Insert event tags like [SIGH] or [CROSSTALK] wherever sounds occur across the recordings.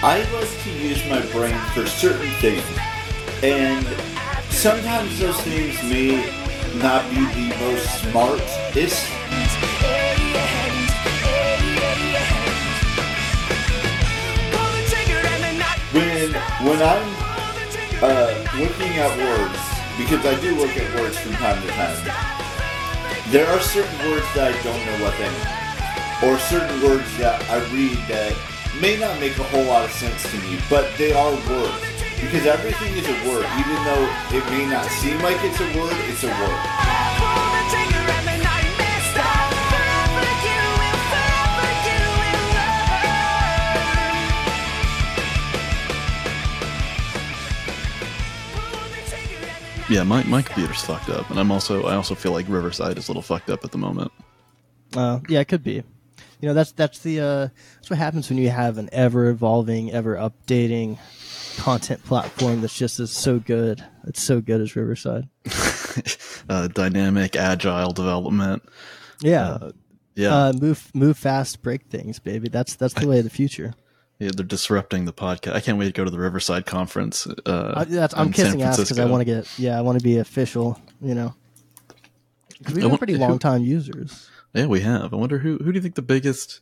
I like to use my brain for certain things, and sometimes those things may not be the most smartest. When when I'm uh, looking at words, because I do look at words from time to time, there are certain words that I don't know what they mean, or certain words that I read that may not make a whole lot of sense to me, but they are words. Because everything is a word, even though it may not seem like it's a word, it's a word. Yeah, my, my computer's fucked up, and I'm also I also feel like Riverside is a little fucked up at the moment. Uh, yeah, it could be. You know, that's that's the uh, that's what happens when you have an ever evolving, ever updating content platform that's just as so good. It's so good as Riverside. [LAUGHS] uh, dynamic, agile development. Yeah. Uh, yeah, Uh, move move fast, break things, baby. That's that's the way of the future. yeah, they're disrupting the podcast. I can't wait to go to the Riverside conference. Uh, I, that's, I'm kissing ass because I want to get yeah, I want to be official. You know, because we've been pretty long time users. Yeah, we have. I wonder who who do you think the biggest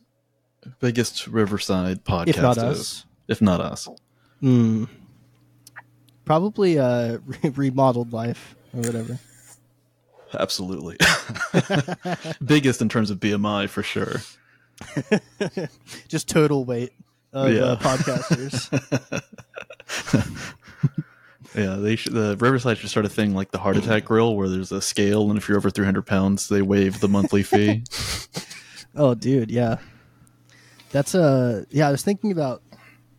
biggest Riverside podcast If not is? us. If not us. Hmm. Probably uh, remodeled life or whatever. Absolutely. [LAUGHS] biggest in terms of BMI for sure. [LAUGHS] Just total weight of Yeah. uh, podcasters. [LAUGHS] Yeah, they should, the Riverside should start a thing like the heart attack [CLEARS THROAT] grill, where there's a scale, and if you're over 300 pounds, they waive the monthly [LAUGHS] fee. Oh, dude, yeah. That's uh, yeah. I was thinking about.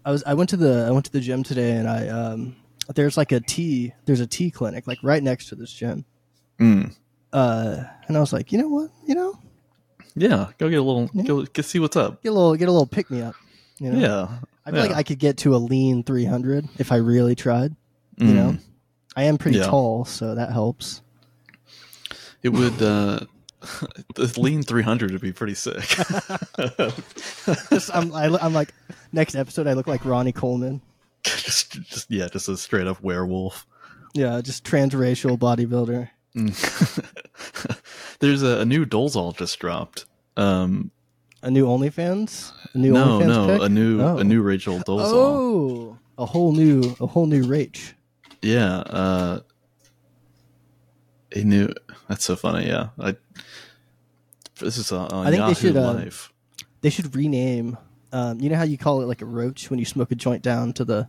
I was. I went to the. I went to the gym today, and I um. There's like a tea. There's a tea clinic like right next to this gym. Mm. Uh, and I was like, you know what? You know, Yeah, go get a little, go, go see what's up. get a little, get a little pick me up. You know. Yeah, I feel like I could get to a lean 300 if I really tried. You Mm. know, I am pretty Yeah. tall, so that helps. it would. uh [LAUGHS] the lean 300 would be pretty sick. [LAUGHS] Just, I'm, I, I'm like, next episode, I look like Ronnie Coleman. [LAUGHS] just, just yeah, just a straight up werewolf. Yeah, just transracial bodybuilder. There's a, a new Dolezal just dropped. Um, A new OnlyFans? A new no, OnlyFans no, pic? a new Oh. a new Rachel Dolezal. Oh, a whole new, a whole new Rach. Yeah, uh, a new. That's so funny. Yeah, I. This is on, on I think they Yahoo should, uh, They should rename. Um, you know how you call it like a roach when you smoke a joint down to the,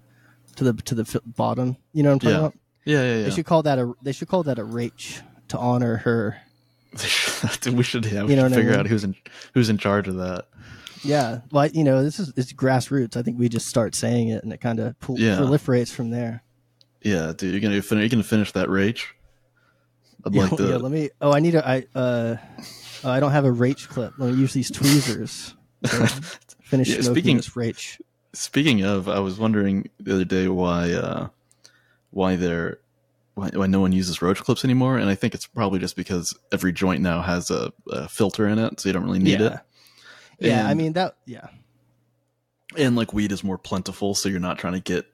to the to the f- bottom. You know what I'm talking Yeah. about? Yeah, yeah, yeah. They should call that a. They should call that a Rach to honor her. [LAUGHS] we should. Yeah, we You know should what I figure mean? out who's in who's in charge of that. Yeah, well, you know, this is it's grassroots. I think we just start saying it, and it kind of proliferates from there. Yeah, dude, you're gonna fin- you're gonna finish that rage. I'd Yeah, like to. yeah, let me. Oh, I need a. I uh, oh, I don't have a rage clip. Let me use these tweezers. [LAUGHS] to finish Yeah, smoking speaking- this Rach. Speaking of, I was wondering the other day why uh, why they're why, why no one uses roach clips anymore, and I think it's probably just because every joint now has a, a filter in it, so you don't really need yeah. it. Yeah, I mean that. Yeah, and like weed is more plentiful, so you're not trying to get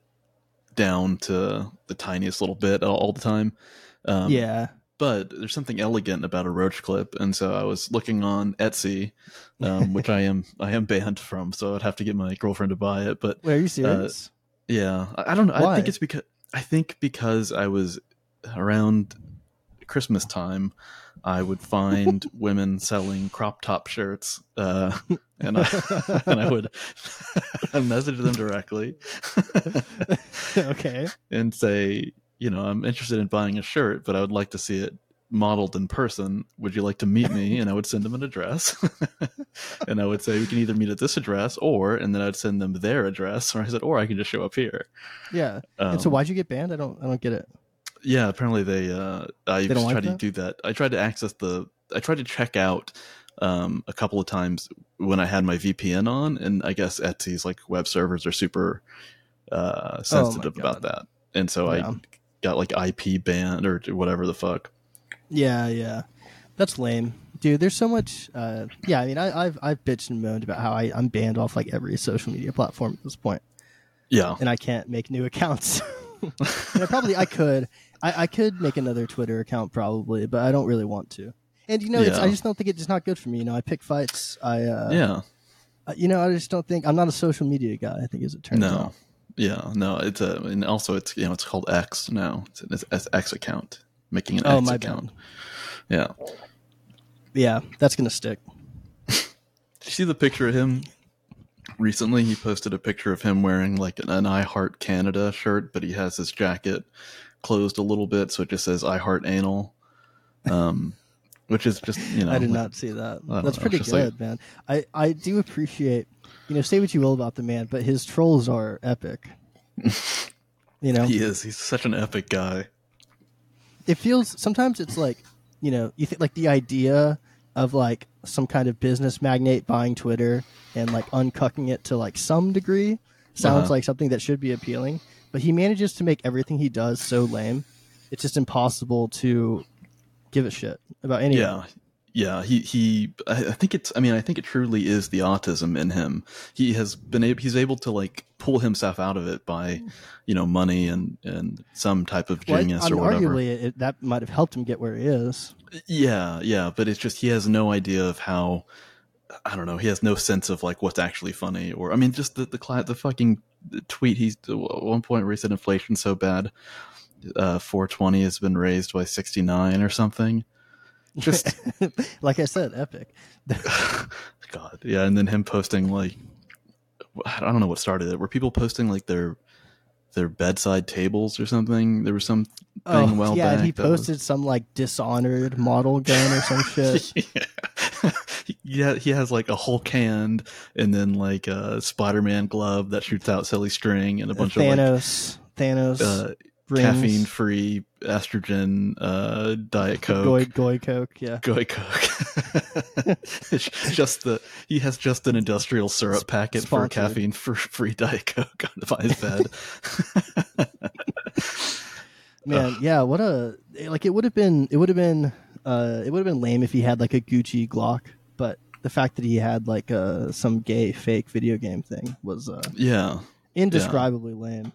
down to the tiniest little bit all, the time. Um, yeah. but there's something elegant about a roach clip, and so I was looking on Etsy, um, which I am I am banned from, so I'd have to get my girlfriend to buy it. But Wait, are you serious? yeah, I, I don't know. I think it's because I think because I was around Christmas time, I would find [LAUGHS] women selling crop top shirts, uh, [LAUGHS] and I and I would [LAUGHS] message them directly okay. and say, you know, I'm interested in buying a shirt, but I would like to see it modeled in person. Would you like to meet me? And I would send them an address, and I would say we can either meet at this address, or and then I'd send them their address, or I said, or I can just show up here. Yeah. and so Um, why'd you get banned? I don't. I don't get it. Yeah, apparently they. Uh, I They just like tried to that? do that. I tried to access the. I tried to check out um, a couple of times when I had my VPN on, and I guess Etsy's like web servers are super uh, sensitive about Oh God. that, and so Yeah. I got like IP banned or whatever the fuck. Yeah, yeah. That's lame. Dude, there's so much uh yeah, I mean I, I've I've bitched and moaned about how I, I'm banned off like every social media platform at this point. Yeah. and I can't make new accounts. [LAUGHS] I probably I could I, I could make another Twitter account probably, but I don't really want to. And you know, it's, I just don't think it's not good for me. You know, I pick fights. I uh, yeah. uh, you know, I just don't think I'm not a social media guy. I think as it turns No. out. Yeah. No. It's a and also it's you know it's called X now. It's an it's X account. Making an Oh X account. bad. Yeah. Yeah, that's gonna stick. Did [LAUGHS] you see the picture of him? Recently, he posted a picture of him wearing like an, an I Heart Canada shirt, but he has his jacket closed a little bit, so it just says I Heart Anal. Um, which is just you know. I did like- not see that. That's know, pretty good, like- man. I I do appreciate. You know, say what you will about the man, but his trolls are epic. [LAUGHS] you know, He is. He's such an epic guy. it feels sometimes it's like you know you think like the idea of like some kind of business magnate buying twitter and like uncucking it to like some degree sounds Uh-huh. like something that should be appealing but he manages to make everything he does so lame it's just impossible to give a shit about any Yeah. Yeah, he he. I think it's. I mean, I think it truly is the autism in him. He has been able. He's able to like pull himself out of it by, you know, money and and some type of Well, genius I mean, or whatever. arguably it, that might have helped him get where he is Yeah, yeah, but it's just he has no idea of how. I don't know. He has no sense of like what's actually funny, or I mean, just the the the fucking tweet. He's at one point where he said inflation's so bad, uh, 420 has been raised by 69 or something. Just [LAUGHS] like i said epic [LAUGHS] God, yeah, and then him posting like I don't know what started it. Were people posting like their their bedside tables or something? There was some thing oh while yeah back he that was- posted some like dishonored model gun or some [LAUGHS] shit yeah. [LAUGHS] yeah, he has like a Hulk hand and then like a Spider-Man glove that shoots out silly string and a bunch of thanos thanos uh, rings. caffeine-free estrogen uh, diet coke. Goy, Goy Coke, yeah. Goy Coke. [LAUGHS] Just the he has just an industrial syrup packet for caffeine for [LAUGHS] free Diet Coke by his bed. [LAUGHS] Man, yeah, what a like it would have been it would have been uh it would have been lame if he had like a Gucci Glock, but the fact that he had like uh some gay fake video game thing was uh yeah, indescribably lame.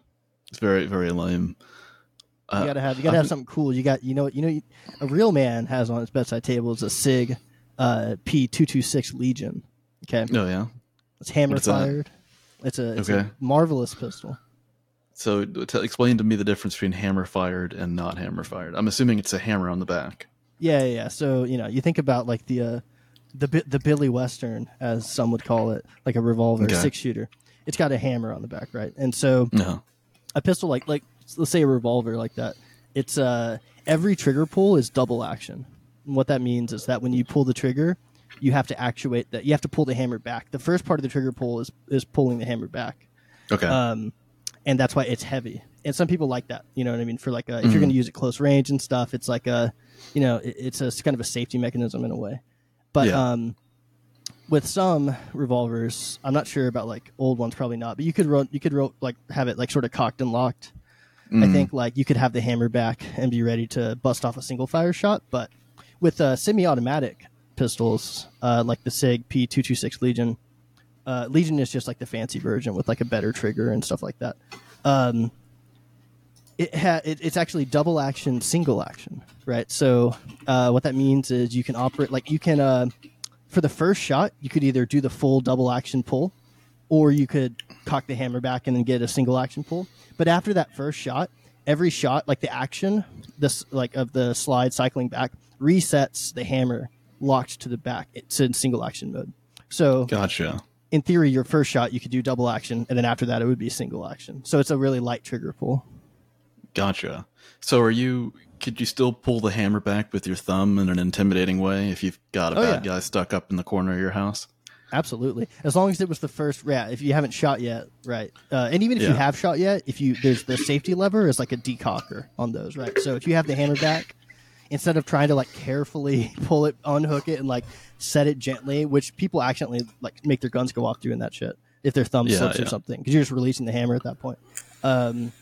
It's very very lame. You Uh, gotta have you gotta have something cool. You got you know you know a real man has on his bedside table is a Sig uh P two two six Legion. Okay, oh yeah. it's hammer is that? fired. It's a it's Okay. a marvelous pistol. So to explain to me the difference between hammer fired and not hammer fired. I'm assuming it's a hammer on the back. Yeah, yeah, yeah. So you know, you think about like the uh, the the Billy Western, as some would call it, like a revolver, Okay. six shooter. It's got a hammer on the back, right? And so No. A pistol like like let's say a revolver like that. It's uh every trigger pull is double action. And what that means is that when you pull the trigger, you have to actuate that. You have to pull the hammer back. The first part of the trigger pull is is pulling the hammer back. Okay. Um, and that's why it's heavy. And some people like that. You know what I mean? For like, a, if you're going to use it close range and stuff, it's like a, you know, it, it's a it's kind of a safety mechanism in a way. But Yeah. um, with some revolvers, I'm not sure about like old ones, probably not. But you could ro- you could ro- like have it like sort of cocked and locked. I Mm. think like you could have the hammer back and be ready to bust off a single fire shot. But with uh, semi-automatic pistols, uh, like the Sig P226 Legion, uh, Legion is just like the fancy version with like a better trigger and stuff like that. Um, it ha- it, it's actually double action, single action, right? So uh, what that means is you can operate like you can uh, for the first shot you could either do the full double action pull, or you could cock the hammer back and then get a single action pull. But after that first shot, every shot like the action this like of the slide cycling back resets the hammer locked to the back. It's in single action mode. So Gotcha. in theory, your first shot you could do double action, and then after that it would be single action. So it's a really light trigger pull. Gotcha. So are you? Could you still pull the hammer back with your thumb in an intimidating way if you've got a Oh, bad yeah. guy stuck up in the corner of your house? Absolutely, as long as it was the first. Yeah, if you haven't shot yet, right? Uh, and even if you have shot yet, if you there's the safety lever is like a decocker on those, right? So if you have the hammer back, instead of trying to like carefully [LAUGHS] pull it, unhook it, and like set it gently, which people accidentally like make their guns go off doing that shit if their thumb Yeah, slips or something because you're just releasing the hammer at that point. Um,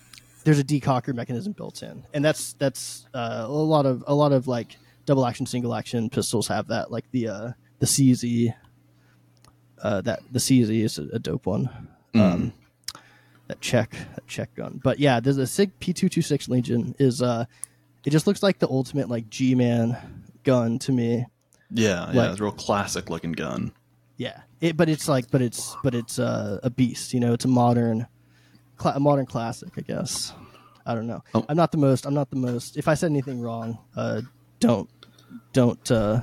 there's a decocker mechanism built in, and that's that's uh, a lot of a lot of like double action, single action pistols have that. Like the uh, the CZ, uh, that the CZ is a, a dope one. Mm. Um, that Czech that check gun. But yeah, there's a Sig P226 Legion is uh, it just looks like the ultimate like G man gun to me. Yeah, yeah, it's a real classic looking gun. Yeah, it, but it's like, but it's, but it's uh, a beast. You know, it's a modern, cla- a modern classic. I guess. I don't know. Oh. I'm not the most. I'm not the most. If I said anything wrong, uh, don't, don't uh,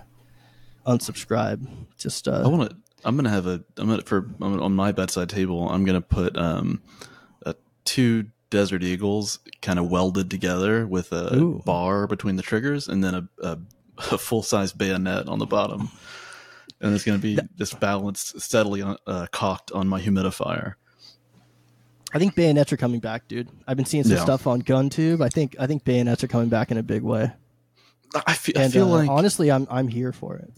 unsubscribe. Just uh, I want to. I'm gonna have a. I'm gonna for I'm gonna, on my bedside table. I'm gonna put um, uh, two Desert Eagles kind of welded together with a Ooh. bar between the triggers, and then a, a, a full size bayonet on the bottom. And it's gonna be just balanced steadily on, uh, cocked on my humidifier. I think bayonets are coming back, dude. I've been seeing some Yeah. stuff on GunTube. I think I think bayonets are coming back in a big way. I feel, I feel uh, like honestly, I'm I'm here for it.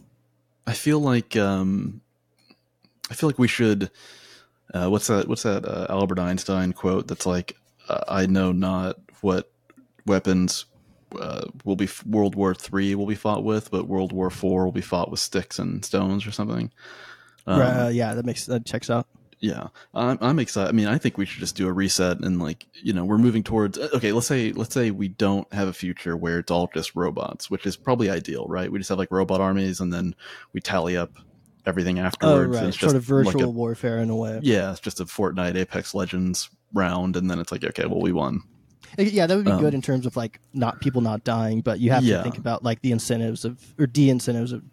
I feel like um, I feel like we should. Uh, what's that? What's that uh, Albert Einstein quote? That's like, uh, "I know not what weapons uh, will be World War Three will be fought with, but World War Four will be fought with sticks and stones or something." Um, uh, yeah, that makes that checks out. Yeah, I'm, I'm excited. I mean, I think we should just do a reset and like, you know, we're moving towards. Okay, let's say let's say we don't have a future where it's all just robots, which is probably ideal, right? We just have like robot armies, and then we tally up everything Oh, afterwards. and right, it's sort just of virtual Like a, warfare in a way. yeah, it's just a Fortnite Apex Legends round, and then it's like, okay, well, we won. Uh, Yeah, that would be Um, good in terms of like not people not dying, but you have Yeah. to think about like the incentives of or de-incentives of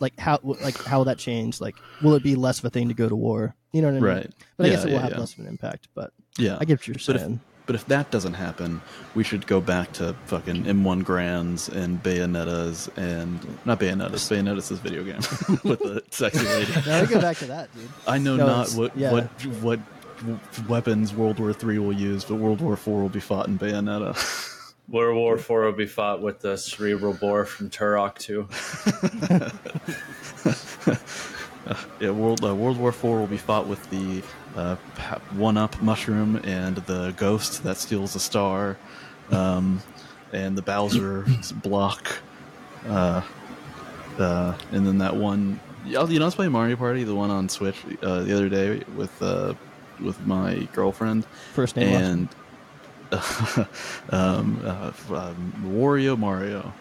like how like how will that change? Like, will it be less of a thing to go to war? You know what I mean? Right. But I Yeah, guess it will yeah, have yeah. less of an impact. But Yeah, I get what you're But if- But if that doesn't happen, we should go back to fucking M1 Garands and Bayonettas and not Bayonettas. Bayonettas is video game [LAUGHS] with the sexy lady. [LAUGHS] Now we go back to that, dude. I know No, not what what what weapons World War Three will use, but World War Four will be fought in Bayonetta. [LAUGHS] World War Four will be fought with the cerebral bore from Turok 2. [LAUGHS] yeah, World uh, World War Four will be fought with the uh, one up mushroom and the ghost that steals a star, um, and the Bowser block, uh, uh, and then that one. You know, I was playing Mario Party, the one on Switch, uh, the other day with uh, with my girlfriend. First name. last and [LAUGHS] um, uh, um, Wario Mario,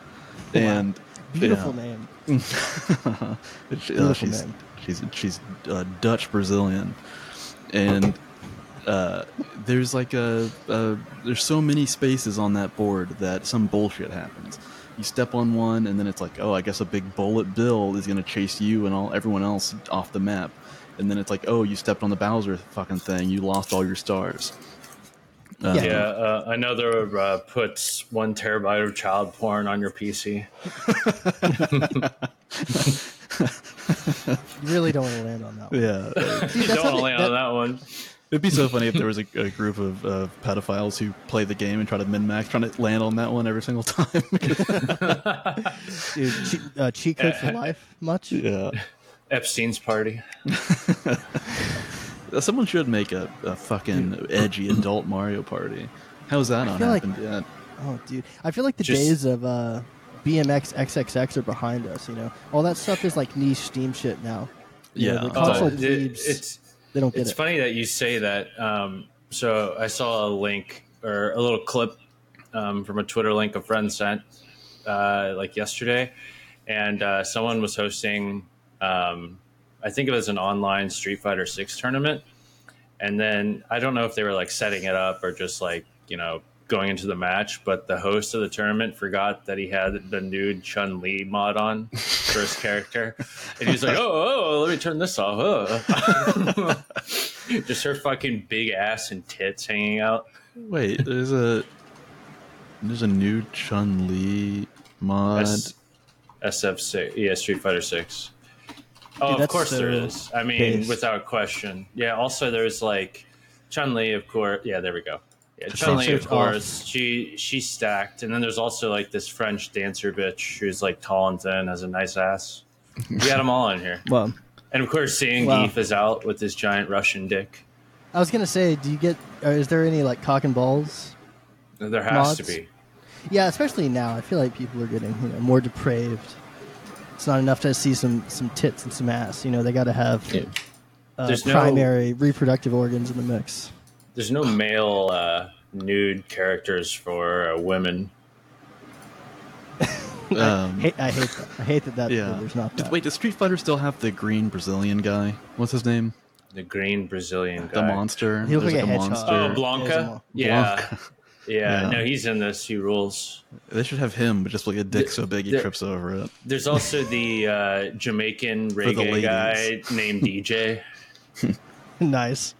and Beautiful yeah. name. [LAUGHS] She- Beautiful uh, she's name. she's she's uh, Dutch Brazilian, and uh, there's like a, a there's so many spaces on that board that some bullshit happens. You step on one, and then it's like, oh, I guess a big bullet bill is gonna chase you and all everyone else off the map, and then it's like, oh, you stepped on the Bowser fucking thing, you lost all your stars. Uh, Yeah. Yeah, uh, another uh, puts one terabyte of child porn on your PC. You [LAUGHS] really don't want to land on that one. Yeah, Dude, Don't how they- land that- on that one. It'd be so funny if there was a, a group of uh, pedophiles who play the game and try to min max, trying to land on that one every single time. [LAUGHS] dude, cheat, uh, cheat code for [LAUGHS] life. Much? yeah. Epstein's party. Uh, Someone should make a, a fucking [CLEARS THROAT] edgy adult Mario Party. How's that not feel like- happened yet? Oh, dude, I feel like the Just- days of uh, BMX XXX are behind us. You know, all that stuff is like niche Steam shit now. You know, Yeah. the Oh, console it- it's they don't get it's it. It's funny that you say that. Um, so I saw a link or a little clip um, from a Twitter link a friend sent uh, like yesterday, and uh, someone was hosting. Um, I think it was an online Street Fighter Six tournament, and then I don't know if they were like setting it up or just like you know going into the match, but the host of the tournament forgot that he had the nude Chun Li mod on for his character, and he's like, "Oh, oh, oh let me turn this off." Oh. [LAUGHS] just her fucking big ass and tits hanging out. Wait, there's a there's a new Chun Li mod. S- SF6, yeah, Street Fighter 6. Oh, Dude, of course there is. I mean, without question. Yeah, also there's like Chun Li, of course. Yeah, there we go. Yeah, Chun Li, of course. She she's stacked, and then there's also like this French dancer bitch who's like tall and thin, has a nice ass. We got them all in here, [LAUGHS] well, and of course, seeing Wow. is out with his giant Russian dick. I was gonna say, do you get? Or is there any like cock and balls? There has to be. Yeah, especially now. I feel like people are getting you know more depraved. It's not enough to see some some tits and some ass. You know, they got to have Yeah. uh, There's no- primary reproductive organs in the mix. there's no male uh, nude characters for uh, women. [LAUGHS] Um, Hate, I hate that. I hate that. that yeah. There's not that. Wait, does Street Fighter still have the green Brazilian guy? What's his name? The green Brazilian guy. The monster. He looks There's like a hedgehog. monster. Oh, Yeah, Blanka. Yeah, Blanka. Yeah. Yeah. No, he's in this. He rules. They should have him, but just like a dick The- so big he the- trips over it. There's also the uh, Jamaican [LAUGHS] the reggae guy named DJ. [LAUGHS] nice.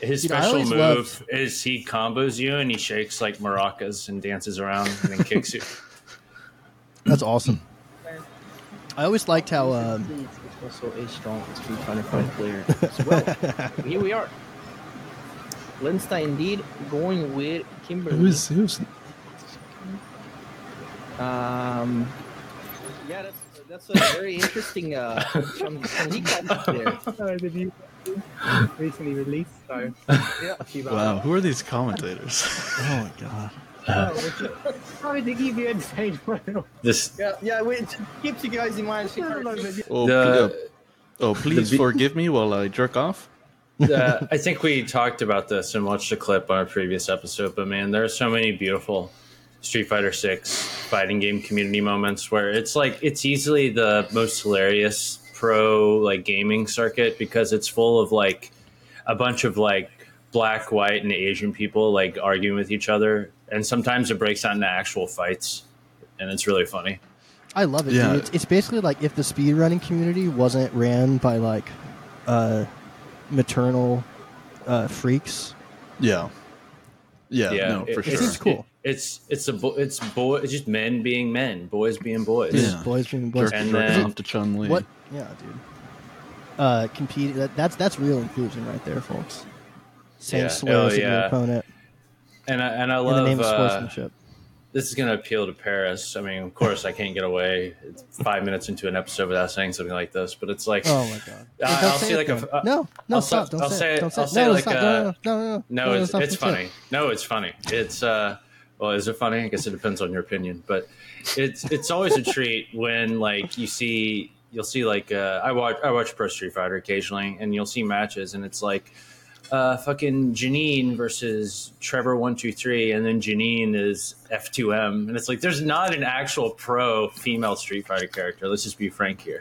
His Dude, special always move loved- is he combos you and he shakes like maracas and dances around and then kicks you. [LAUGHS] That's awesome. I always liked how um, Please, also a strong Street Fighter Five player as well. Here we are. Lensta indeed going with Kimberly. Who's who's? Um, yeah, that's that's a very interesting uh, some, some there. [LAUGHS] uh, the new recently released, so yeah, Wow, who are these commentators? [LAUGHS] oh my god. Oh, which- [LAUGHS] to keep you entertained. This Yeah, yeah. Wait, keeps you guys in mind. oh, the, oh, please the- forgive me while I jerk off. Uh, I think we talked about this and watched a clip on our previous episode, but man, there are so many beautiful Street Fighter Six fighting game community moments where it's like it's easily the most hilarious pro like gaming circuit because it's full of like a bunch of like black, white, and Asian people like arguing with each other, and sometimes it breaks out into actual fights, and it's really funny. I love it. Yeah. Dude. It's, it's basically like if the speedrunning community wasn't ran by like uh, maternal uh, freaks. Yeah, yeah, no, it- for it sure. seems cool. It's it's a bo- it's boy it's just men being men, boys being boys. Yeah. Boys being boys. Jerk, And then- off to Chun Li. What? Yeah, dude. Uh, compete. That, that's that's real inclusion right there, folks. Same Yeah. slurs Oh, at your opponent And I, and I in the love name of uh, sportsmanship. This is going to appeal to Paris. I mean, of course, I can't get away. It's five minutes into an episode without saying something like this, but it's like, Oh my god! I, will say see it like a- then. uh, no, no, I'll stop! Don't I'll say, it. Don't say, I'll it. say no, like stop. a- no, no, no, no, no, it's it's funny. No, it's funny. It's uh, well, is it funny? I guess it depends on your opinion, but it's it's always a treat when like you see you'll see like uh, I watch I watch Pro Street Fighter occasionally, and you'll see matches, and it's like. Uh, fucking Janine versus Trevor one two three, and then Janine is F two M, and it's like there's not an actual pro female Street Fighter character. Let's just be frank here.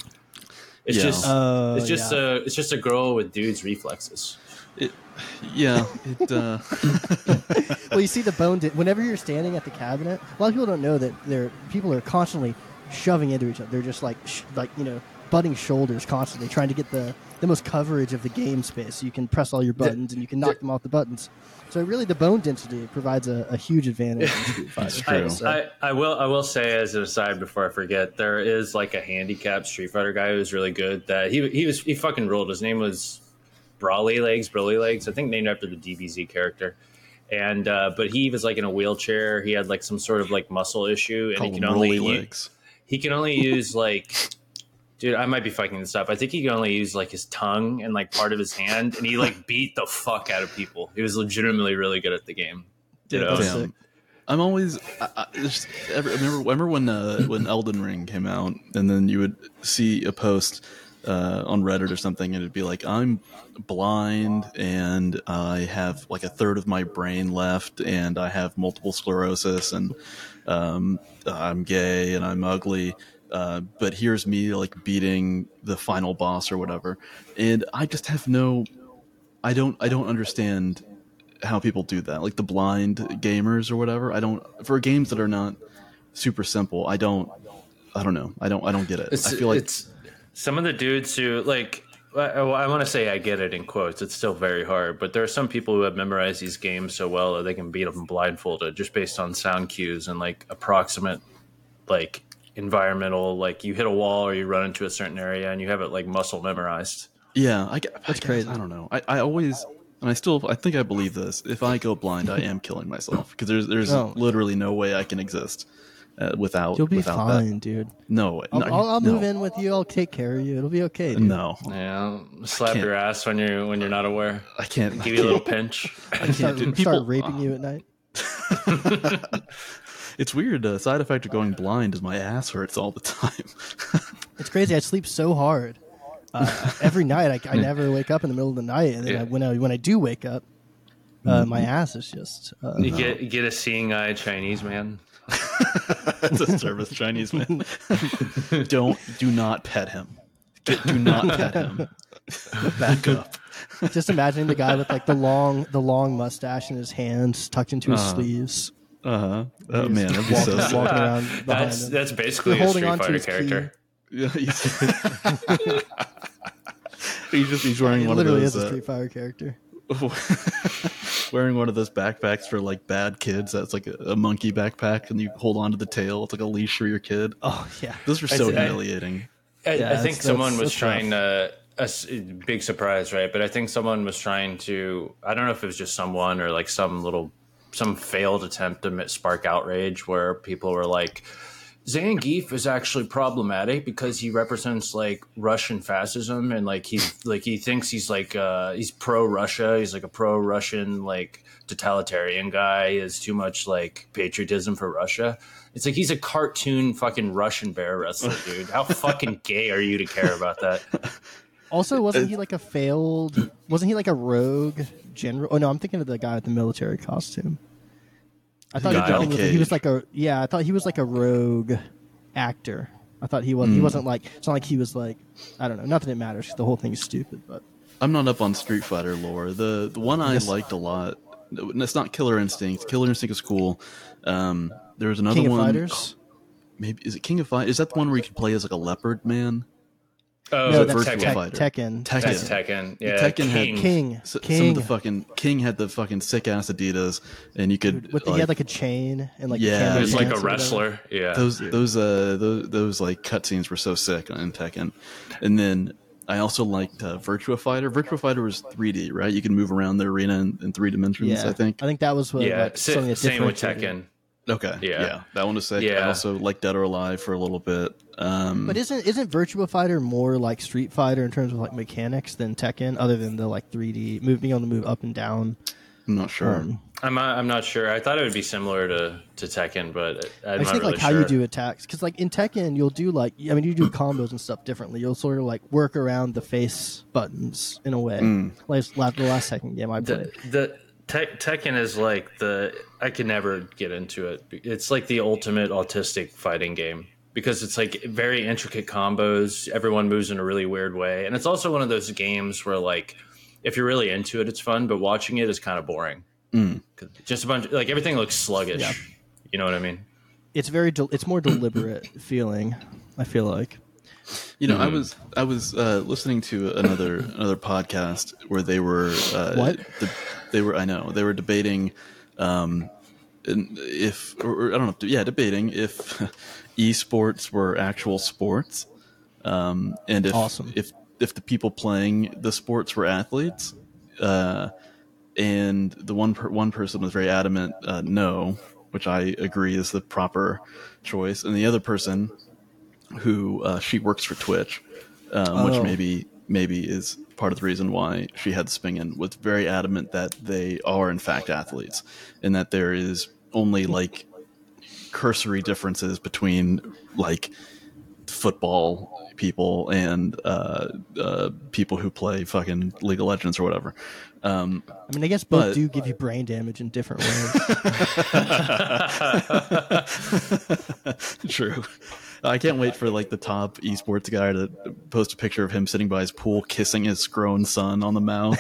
It's Yeah. just Uh, it's just yeah. a it's just a girl with dudes reflexes. Yeah, it. Uh, [LAUGHS] well, you see the bone. Di- whenever you're standing at the cabinet, a lot of people don't know that there people are constantly shoving into each other. They're just like sh- like you know butting shoulders constantly, trying to get the the most coverage of the game space. So you can press all your buttons and you can knock them off the buttons. So really, the bone density provides a, a huge advantage in Street Fighter. true. So- I, I will I will say as an aside before I forget, there is like a handicapped Street Fighter guy who's really good. That he he was he fucking ruled. His name was Brawly Legs, Broly Legs. I think named after the DBZ character. And uh, but he was like in a wheelchair. He had like some sort of like muscle issue, and call he can only rolly u- legs. he can only use like [LAUGHS] dude i might be fucking this up i think he could only use like his tongue and like part of his hand and he like [LAUGHS] beat the fuck out of people he was legitimately really good at the game you Yeah, know Damn. I'm always. I, I, just, ever, remember, remember when uh, when Elden Ring came out, and then you would see a post uh, on Reddit or something, and it'd be like, "I'm blind, and I have like a third of my brain left, and I have multiple sclerosis, and um, I'm gay, and I'm ugly." Uh, but here's me like beating the final boss or whatever, and I just have no. I don't. I don't understand how people do that like the blind gamers or whatever i don't for games that are not super simple i don't i don't know i don't i don't get it It's, i feel like it's some of the dudes who like. I, I want to say I get it in quotes. It's still very hard, but there are some people who have memorized these games so well that they can beat them blindfolded just based on sound cues and like approximate, like environmental. Like you hit a wall or you run into a certain area and you have it like muscle memorized. yeah i, get- I That's guess- crazy. i don't know I, I always and i still i think i believe this if i go blind i am killing myself because there's there's Oh. literally no way i can exist uh, without You'll be without fine, that dude. no way I'll, no, I'll, I'll no, move in with you. I'll take care of you. It'll be okay. Dude. no Yeah, slap your ass when you're when you're not aware. i can't I Give you a little pinch. I can't Start, do- start people- raping you at night. [LAUGHS] [LAUGHS] it's weird uh, side effect of going blind is my ass hurts all the time [LAUGHS] It's crazy. I sleep so hard uh, every night. I, I [LAUGHS] never wake up in the middle of the night, and then Yeah. I, when I when I do wake up, uh, my ass is just. Uh, You get you get a seeing eye Chinese man. [LAUGHS] That's a service Chinese man. Don't do not pet him. Get, do not pet him. Back up. just imagining the guy with like the long, the long mustache in his hands tucked into his Uh-huh. sleeves, Uh huh. Oh man, that'd be walking, so sick. walking around That's him. that's basically a Street Fighter his character. Yeah, he's, [LAUGHS] [LAUGHS] he's just he's wearing It one of literally those is a uh, Street Fighter character. [LAUGHS] wearing one of those backpacks for like bad kids. That's like a, a monkey backpack, and you hold on to the tail. It's like a leash for your kid. Oh yeah, Those are so I- I- humiliating. I, Yeah, I think that's- someone that's- was that's rough. trying to a s- big surprise, right? But I think someone was trying to. I don't know if it was just someone or like some little some failed attempt to spark outrage where people were like. Zangief is actually problematic because he represents like Russian fascism and like he's like he thinks he's like uh he's pro Russia he's like a pro Russian like totalitarian guy He has too much like patriotism for Russia it's like he's a cartoon fucking Russian bear wrestler, [LAUGHS] dude. How fucking gay are you to care about that? Also, wasn't he like a failed? Wasn't he like a rogue general? Oh no, I'm thinking of the guy with the military costume. I thought he, was, he was like a yeah. I thought he was like a rogue actor. I thought he was. Hmm. He wasn't like. It's not like he was like. I don't know. Not that it matters. The whole thing is stupid. But I'm not up on Street Fighter lore. The the one I Yes. liked a lot. It's not Killer Instinct. Killer Instinct is cool. Um, there was another King of one. Fighters. Maybe is it King of Fighters? Is that the one where you can play as like a leopard man? Oh, no, it's that's Virtua Tek- Fighter. Tekken. Tekken. That's Tekken. Yeah, Tekken had King. King. Some of the fucking King had the fucking sick ass Adidas, and you could With the, he had like a chain and like Yeah, canvas He was like a wrestler. Yeah. those those uh those, those like cutscenes were so sick in Tekken, and then I also liked uh, Virtua Fighter. Virtua Fighter was 3D, right? You can move around the arena in, in three dimensions. Yeah, I think. I think that was what. yeah. like, sa- something that same with differentiated it. Tekken. Okay, Yeah. yeah, that one was sick. I Yeah. also like Dead or Alive for a little bit. Um, But isn't isn't Virtua Fighter more like Street Fighter in terms of like mechanics than Tekken, other than the like 3D move being able to move up and down? I'm not sure. Um, I'm not, I'm not sure. I thought it would be similar to, to Tekken, but I'm I not just think really like how sure. you do attacks, because like in Tekken you'll do like I mean you do combos and stuff differently. You'll sort of like work around the face buttons in a way. Mm. Like the last Tekken game I played. the the Tek- Tekken is like the I could never get into it. It's like the ultimate autistic fighting game because it's like very intricate combos. Everyone moves in a really weird way, and it's also one of those games where like if you're really into it, it's fun, but watching it is kind of boring. Mm. 'Cause Just a bunch like everything looks sluggish. Yeah. You know what I mean? It's very del- it's more deliberate [CLEARS THROAT] feeling. I feel like You know, I Mhm. was I was uh, listening to another another podcast where they were uh, What? the- they were I know they were debating um, if or, I don't know yeah debating if [LAUGHS] esports were actual sports um, and if Awesome. if if the people playing the sports were athletes uh, and the one per, one person was very adamant uh, no which I agree is the proper choice and the other person who uh, she works for Twitch, um, which Oh. maybe maybe is part of the reason why she had to spin in. Was very adamant that they are in fact athletes, and that there is only like cursory differences between like football people and uh, uh, people who play fucking League of Legends or whatever. Um, I mean I guess both But- do give you brain damage in different ways. [LAUGHS] True. I can't wait for like the top esports guy to post a picture of him sitting by his pool, kissing his grown son on the mouth,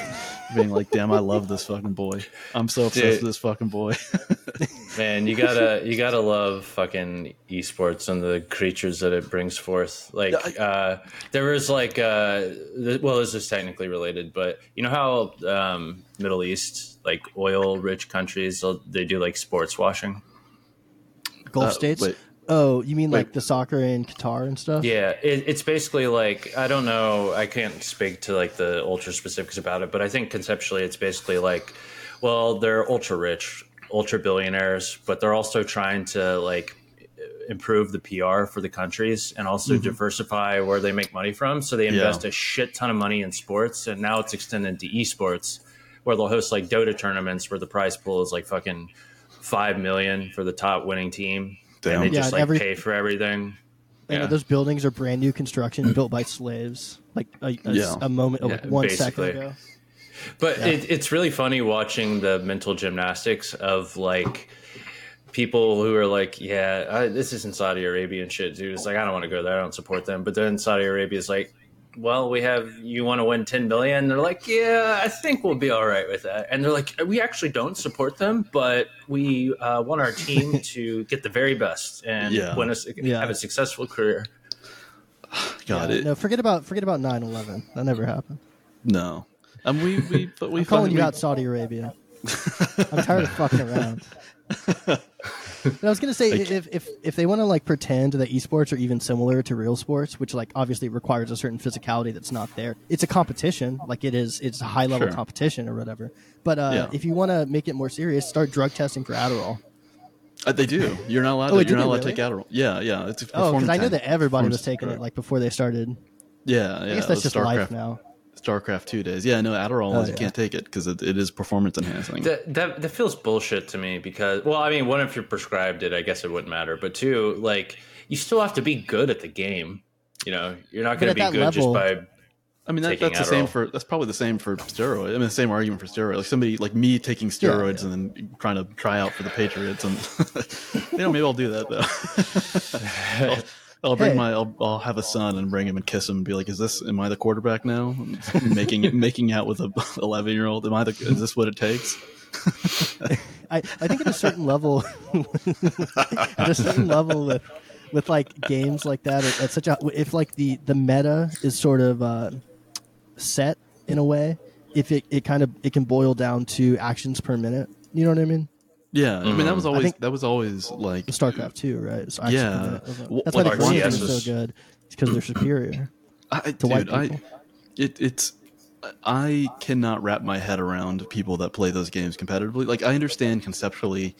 [LAUGHS] being like, "Damn, I love this fucking boy. I'm so obsessed Dude. with this fucking boy." [LAUGHS] Man, you gotta you gotta love fucking esports and the creatures that it brings forth. Like, uh, there was like, uh, th- well, this is technically related, but you know how um, Middle East, like oil-rich countries, they'll- they do like sports washing. Gulf Uh, states. wait. Oh, you mean like Wait. the soccer in Qatar and stuff? Yeah, it, it's basically like I don't know. I can't speak to like the ultra specifics about it, but I think conceptually it's basically like, well, they're ultra rich, ultra billionaires, but they're also trying to like improve the PR for the countries and also mm-hmm. diversify where they make money from. So they invest a shit ton of money in sports, and now it's extended to esports, where they'll host like Dota tournaments where the prize pool is like fucking five million for the top winning team, Damn. and they Yeah, just like every- pay for everything. You know, those buildings are brand new construction built by slaves, like a, a, Yeah. a moment, Yeah, like one second basically. ago. But it, it's really funny watching the mental gymnastics of like people who are like, yeah, I, this isn't Saudi Arabia and shit, dude. It's like I don't want to go there. I don't support them. But then Saudi Arabia is like, well, we have you want to win ten billion. They're like, yeah, I think we'll be all right with that. And they're like, we actually don't support them, but we uh, want our team [LAUGHS] to get the very best and Yeah. win a, Yeah. have a successful career. [SIGHS] God, Yeah, it, no, forget about forget about 9-11. That never happened. no. Um, we we but we I'm calling you we- out, Saudi Arabia. [LAUGHS] I'm tired of fucking around. [LAUGHS] But I was gonna say Like- if if if they want to like pretend that esports are even similar to real sports, which like obviously requires a certain physicality that's not there. It's a competition, like it is. It's a high level Sure. competition or whatever. But uh, Yeah. if you want to make it more serious, start drug testing for Adderall. Uh, they do. You're not allowed. Oh, to, do you're not allowed to take Adderall. Yeah, yeah. It's Oh, because I know that everybody was taking it like before they started. Yeah, yeah. I guess that's just life now. StarCraft two days. Yeah, no Adderall. Oh, is you yeah. can't take it because it, it is performance enhancing. That, that that feels bullshit to me because well, I mean, one if you're prescribed it, I guess it wouldn't matter. But two, like you still have to be good at the game. You know, you're not going to be good level- just by. I mean, that, taking that's the same for that's probably the same for steroids. I mean, the same argument for steroids. Like somebody like me taking steroids and then trying to try out for the Patriots, and [LAUGHS] you know, maybe I'll do that though. [LAUGHS] I'll, bring Hey. my, I'll, I'll have a son and bring him and kiss him and be like, "Is this? Am I the quarterback now? [LAUGHS] making [LAUGHS] making out with a [LAUGHS] eleven year old? Am I the? Is this what it takes?" I, I think at a certain level, at a certain level with with like games like that, at, at such a if like the the meta is sort of uh, set in a way, if it, it kind of it can boil down to actions per minute. You know what I mean? Yeah, I mean that was always that was always like StarCraft two, right? So Yeah. minute, wasn't it? Wh- That's why the RTS is so good. It's because they're superior. I, to white dude, I, people. it, it's, I cannot wrap my head around people that play those games competitively. Like, I understand conceptually,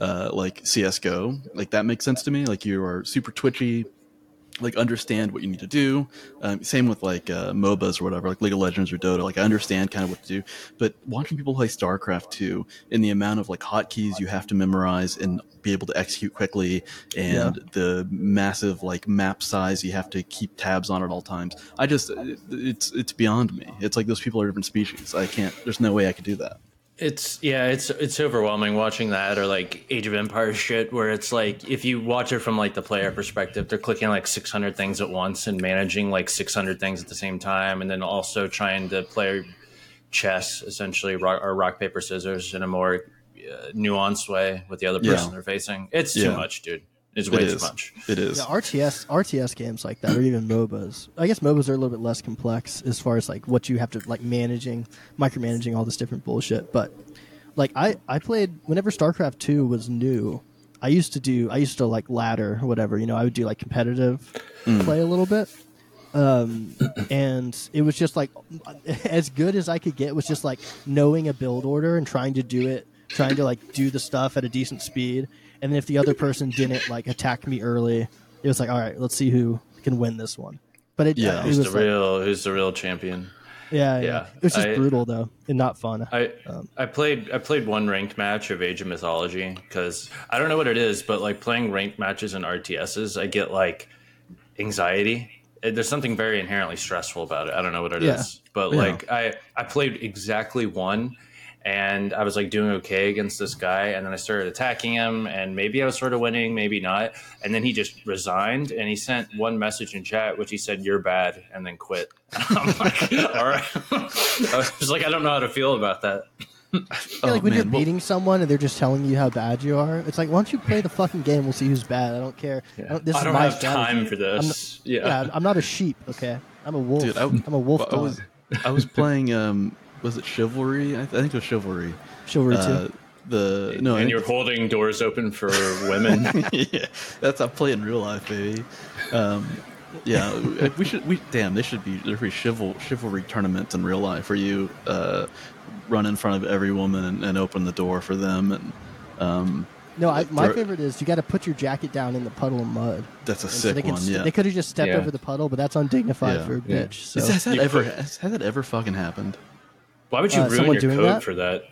uh, like CS:GO, like that makes sense to me. Like, you are super twitchy, like understand what you need to do. Um, same with like uh, MOBAs or whatever, like League of Legends or Dota. Like, I understand kind of what to do. But watching people play StarCraft two, and the amount of like hotkeys you have to memorize and be able to execute quickly, and the massive like map size you have to keep tabs on at all times. I just it, it's it's beyond me. It's like those people are different species. I can't. There's no way I could do that. It's yeah, it's it's overwhelming watching that or like Age of Empires shit where it's like if you watch it from like the player perspective, they're clicking like 600 things at once and managing like 600 things at the same time, and then also trying to play chess essentially rock, or rock paper scissors in a more uh, nuanced way with the other person Yeah. they're facing. It's too Yeah. much, dude. It's It way is. too much. It is. Yeah, RTS RTS games like that, or even MOBAs. I guess MOBAs are a little bit less complex as far as like what you have to like managing, micromanaging all this different bullshit. But like I I played whenever StarCraft two was new. I used to do I used to like ladder or whatever. You know, I would do like competitive play a little bit. Um, and it was just like [LAUGHS] as good as I could get was just like knowing a build order and trying to do it, trying to like do the stuff at a decent speed. And then if the other person didn't like attack me early, it was like, all right, let's see who can win this one. But it, Yeah. it Who's was the like, real who's the real champion? yeah, yeah, yeah. It was just I- brutal though, and not fun. I Um, I played I played one ranked match of Age of Mythology because I don't know what it is, but like playing ranked matches in RTSs, I get like anxiety. Uh, There's something very inherently stressful about it. I don't know what it is, Yeah. but Yeah. like I I played exactly one, and I was like doing okay against this guy, and then I started attacking him, and maybe I was sort of winning, maybe not, and then he just resigned, and he sent one message in chat, which he said "You're bad," and then quit. [LAUGHS] I'm like, all right. [LAUGHS] I was like, I don't know how to feel about that. yeah, Oh, like when you're man, well- beating someone and they're just telling you how bad you are, it's like, why don't you play the fucking game? We'll see who's bad. I don't care. I don't, this I is don't my have strategy. time for I'm this. not, yeah. yeah, I'm not a sheep. Okay, I'm a wolf. Dude, I, am a wolf I dog. was I was playing um was it Chivalry? I, th- I think it was Chivalry. Chivalry Uh, too. the no, and you're holding doors open for [LAUGHS] women. [LAUGHS] yeah, that's I play in real life, baby. Um, yeah, [LAUGHS] we should. We damn, they should be there should be chival, chivalry tournaments in real life where you uh, run in front of every woman and, and open the door for them, and um, No, I, my throw- favorite is you got to put your jacket down in the puddle of mud. that's a And so sick they can one. Yeah, They could have just stepped Yeah. over the puddle, but that's undignified Yeah. for a Yeah. bitch. So Has, has that You ever put- has, has that ever fucking happened? Why would you Uh, ruin your code that? for that?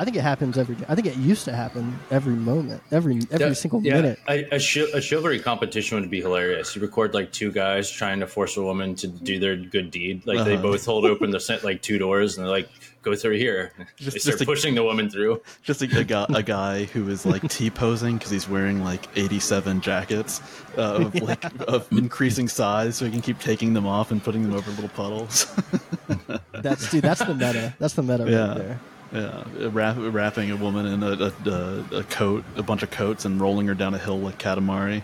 I think it happens every day. I think it used to happen every moment, every every Yeah, single yeah, minute. A, a, chi- a chivalry competition would be hilarious. You record like two guys trying to force a woman to do their good deed. Like they Uh-huh. both hold open the set like two doors and they're like, "Go through here." [LAUGHS] Just- they start just a- pushing the woman through. [LAUGHS] Just a, a, guy, a guy who is like [LAUGHS] T posing because he's wearing like 87 jackets uh, of like of increasing size, so he can keep taking them off and putting them over little puddles. That's dude. That's the meta. That's the meta Yeah. right there. Yeah, wrap, wrapping a woman in a, a, a, coat, a bunch of coats, and rolling her down a hill like Katamari.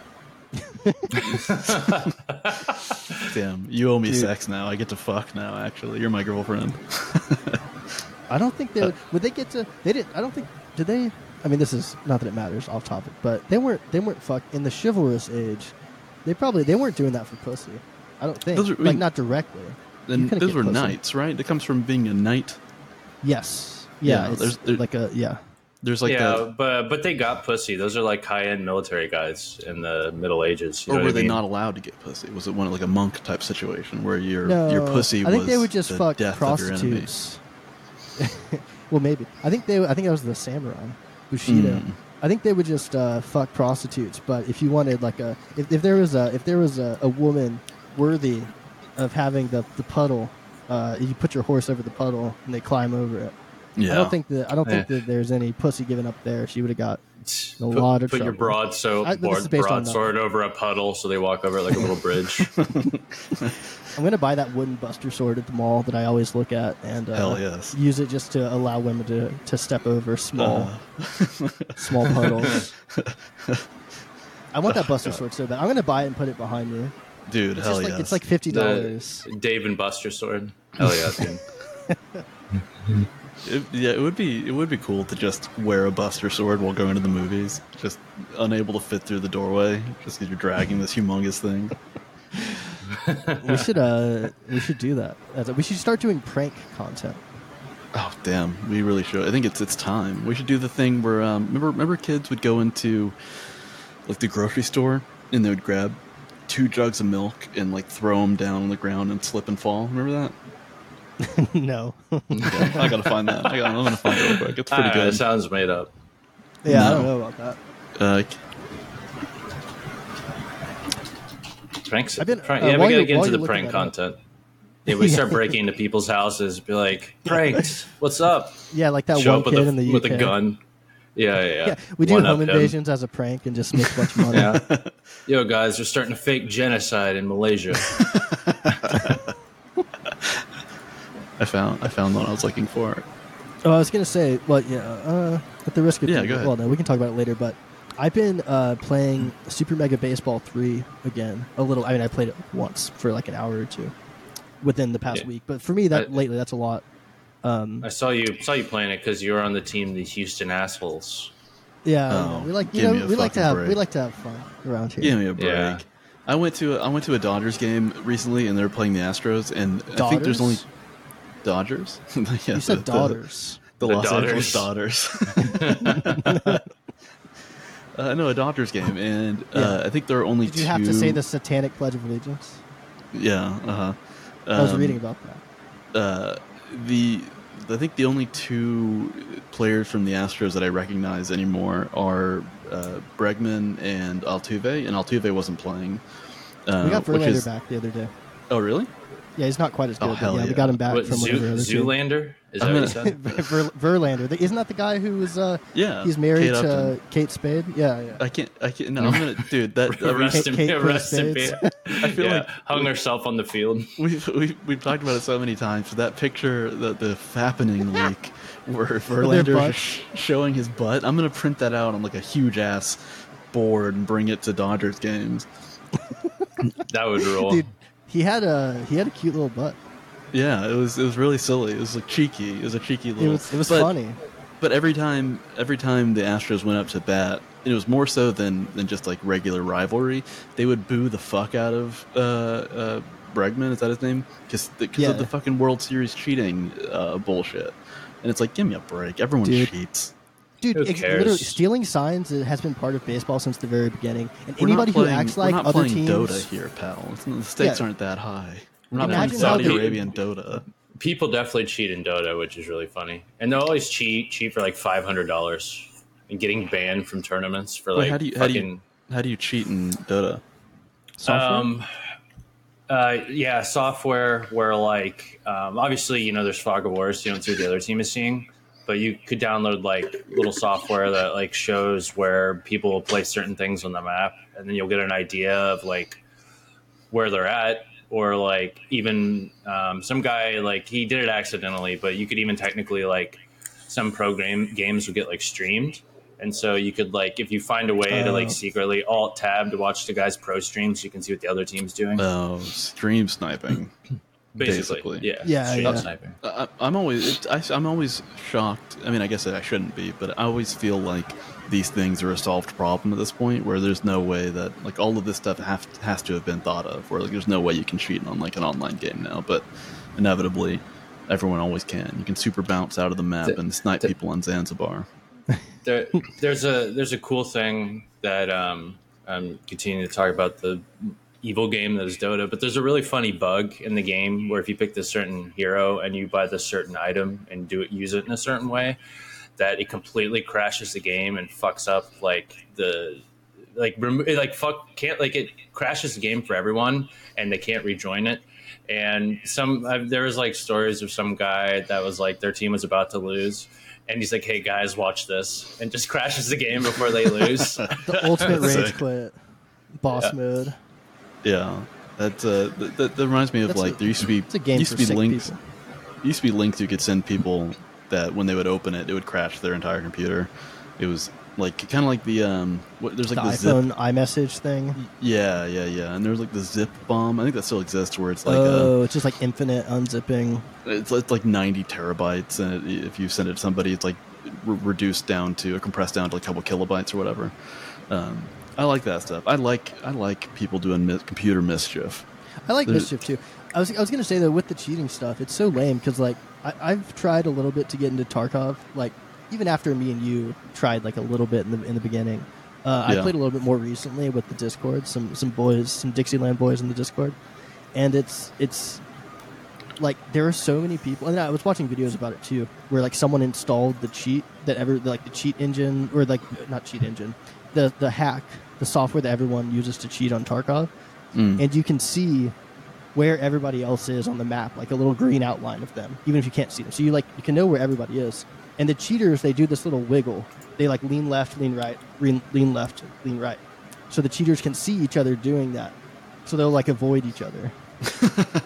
[LAUGHS] Damn, you owe me Dude. sex now. I get to fuck now. Actually, you're my girlfriend. [LAUGHS] I don't think they Uh, would. Would they get to? They didn't. I don't think. Did they? I mean, this is not that it matters off topic, but they weren't. They weren't fucked in the chivalrous age. They probably they weren't doing that for pussy. I don't think. Those are- I like mean- not directly. And those were pussy. knights, right? It comes from being a knight. Yes. Yeah. Yeah, it's there's- there- like a yeah. There's like yeah, the, but but they got pussy. Those are like high end military guys in the Middle Ages. You or know were they mean? not allowed to get pussy? Was it one like a monk type situation where your No, your pussy? I think was they would just the fuck death of your enemy? prostitutes. [LAUGHS] well, maybe. I think they. I think that was the samurai, Bushido. Mm. I think they would just uh, fuck prostitutes. But if you wanted like a, if, if there was a, if there was a, a woman worthy of having the the puddle, uh, you put your horse over the puddle and they climb over it. Yeah, I don't think that. I don't think Yeah. that there's any pussy given up there. She would have got. Put, a lot of put your trouble. broad so I- broad, on broadsword over a puddle, so they walk over it like a little bridge. [LAUGHS] I'm gonna buy that wooden Buster sword at the mall that I always look at and uh, Hell yes. use it just to allow women to, to step over small Uh, small puddles. [LAUGHS] I want that Buster sword so bad. I'm gonna buy it and put it behind me. dude, It's hell just like it's like fifty dollars. Dave and Buster sword. Hell yeah, dude. [LAUGHS] It- yeah, it would be it would be cool to just wear a Buster sword while going to the movies, just unable to fit through the doorway, just because you're dragging this humongous thing. [LAUGHS] we should uh we should do that. We should start doing prank content. Oh damn, we really should. I think it's it's time. We should do the thing where um, remember remember kids would go into like the grocery store and they would grab two jugs of milk and like throw them down on the ground and slip and fall. Remember that? [LAUGHS] no. Okay, [LAUGHS] I gotta find that. I gotta, I'm gonna find it real quick. It's pretty good. It sounds made up. yeah, I don't know about that. Uh, Pranks. I've been- prank, uh, yeah, we while gotta you're- get into the prank that up. content. Yeah, we start breaking into people's houses, be like, [LAUGHS] pranked. What's up? Yeah, like that Show one up with kid a, in the UK. with a gun. Yeah, yeah, yeah. Yeah, we do One home up him. invasions as a prank and just make a bunch of money. Yeah. Yo, guys, we're starting to fake genocide in Malaysia. I found I found what I was looking for. Oh, I was gonna say, well, yeah. Uh, at the risk of Yeah, go ahead. well, no, we can talk about it later. But I've been uh, playing Super Mega Baseball three again a little. I mean, I played it once for like an hour or two within the past Yeah. week. But for me, that I- lately, that's a lot. Um, I saw you saw you playing it because you were on the team, the Houston assholes. yeah, Oh, we like you know we like to fucking have we like to have fun around here. Give me a break. Yeah. I went to a, I went to a Dodgers game recently, and they're playing the Astros, and I think there's only Daughters? Dodgers. [LAUGHS] you said the- the- daughters. The, The Los Angeles Dodgers. [LAUGHS] [LAUGHS] uh, no, a Dodgers game, and uh, I think there are only Did two. you have to say the Satanic Pledge of Allegiance? Yeah. Uh huh. I was reading about that. uh, the I think the only two players from the Astros that I recognize anymore are uh, Bregman and Altuve, and Altuve wasn't playing. Uh, we got which Verlander is- back the other day. Oh, really? Yeah, he's not quite as Oh, good. but hell yeah, we got him back What, from Zoo, whatever other team. Zoolander? Is that I'm what you gonna- said? [LAUGHS] Ver, Verlander. Isn't that the guy who was? Uh, Yeah. he's married Kate to Upton. Kate Spade. Yeah, yeah. I can't. I can't. No, I'm gonna, [LAUGHS] dude. That Arrest him. Kate- Kate arrest him. Spades. [LAUGHS] I feel yeah, like hung herself on the field. we've, we've we've talked about it so many times. That picture, the the fappening leak, where Verlander butt. is sh- showing his butt. I'm gonna print that out on like a huge ass board and bring it to Dodgers games. That would rule. Dude, he had a he had a cute little butt. Yeah, it was it was really silly. It was like cheeky. It was a cheeky It little. was it was but, funny. But every time every time the Astros went up to bat, it was more so than than just like regular rivalry. They would boo the fuck out of uh, uh, Bregman. Is that his name? Because Yeah. of the fucking World Series cheating uh, bullshit. And it's like, give me a break. Everyone Dude. cheats. Dude, ex- literally, stealing signs has been part of baseball since the very beginning. And We're anybody playing- who acts we're like not other playing teams, Dota here, pal. It's, the stakes Yeah. aren't that high. We're not Imagine playing Saudi they- Arabian Dota. people definitely cheat in Dota, which is really funny, and they'll always cheat, cheat for like five hundred dollars, and getting banned from tournaments for Wait, like how do you how do you how do you cheat in Dota? Software? Um, uh, yeah, software where like um, obviously you know there's fog of wars, you don't see what the other team is seeing, but you could download like little software that like shows where people will place certain things on the map, and then you'll get an idea of like where they're at, or like even um, some guy like he did it accidentally, but you could even technically like some program games would get like streamed. And so you could like if you find a way to Oh. like secretly alt tab to watch the guy's pro streams, you can see what the other team's doing. Oh, stream sniping. Basically, basically. yeah, Yeah, stream yeah. sniping. I, I'm always it, I, I'm always shocked. I mean, I guess I shouldn't be, but I always feel like these things are a solved problem at this point, where there's no way that like all of this stuff have, has to have been thought of. Where like there's no way you can cheat on like an online game now, but inevitably, everyone always can. You can super bounce out of the map The- and snipe the- people on Zanzibar. There, there's a there's a cool thing that um, I'm continuing to talk about the evil game that is Dota, but there's a really funny bug in the game where if you pick this certain hero and you buy this certain item and do it use it in a certain way, that it completely crashes the game and fucks up like the like remo- it, like fuck can't like it crashes the game for everyone and they can't rejoin it. And some i there was like stories of some guy that was like their team was about to lose and he's like hey guys watch this and just [LAUGHS] crashes the game before they lose. [LAUGHS] The ultimate rage quit, boss mode. Yeah, that uh, that, that, that reminds me of That's like a- there used to be It's a game used for to be sick links people. used to be links you could send people that when they would open it, it would crash their entire computer. It was like kind of like the um, what, there's like the the, zip. iPhone iMessage thing. Yeah, yeah, yeah. And there's like the zip bomb. I think that still exists, where it's like oh, it's just like infinite unzipping. uh, it's it's like 90 terabytes, and it, if you send it to somebody, it's like re- reduced down to or compressed down to like a couple kilobytes or whatever. Um, I like that stuff. I like I like people doing mis- computer mischief. I like There's- mischief too. I was I was gonna say though with the cheating stuff, it's so lame because like I, I've tried a little bit to get into Tarkov. Like even after me and you tried like a little bit in the in the beginning, uh, I played a little bit more recently with the Discord. Some some boys, some Dixieland boys in the Discord, and it's it's like there are so many people and i was watching videos about it too where like someone installed the cheat that ever like the cheat engine or like not cheat engine the the hack the software that everyone uses to cheat on tarkov Mm. and you can see where everybody else is on the map like a little green outline of them even if you can't see them so you like you can know where everybody is and the cheaters they do this little wiggle they like lean left lean right lean, lean left lean right so the cheaters can see each other doing that so they'll like avoid each other [LAUGHS]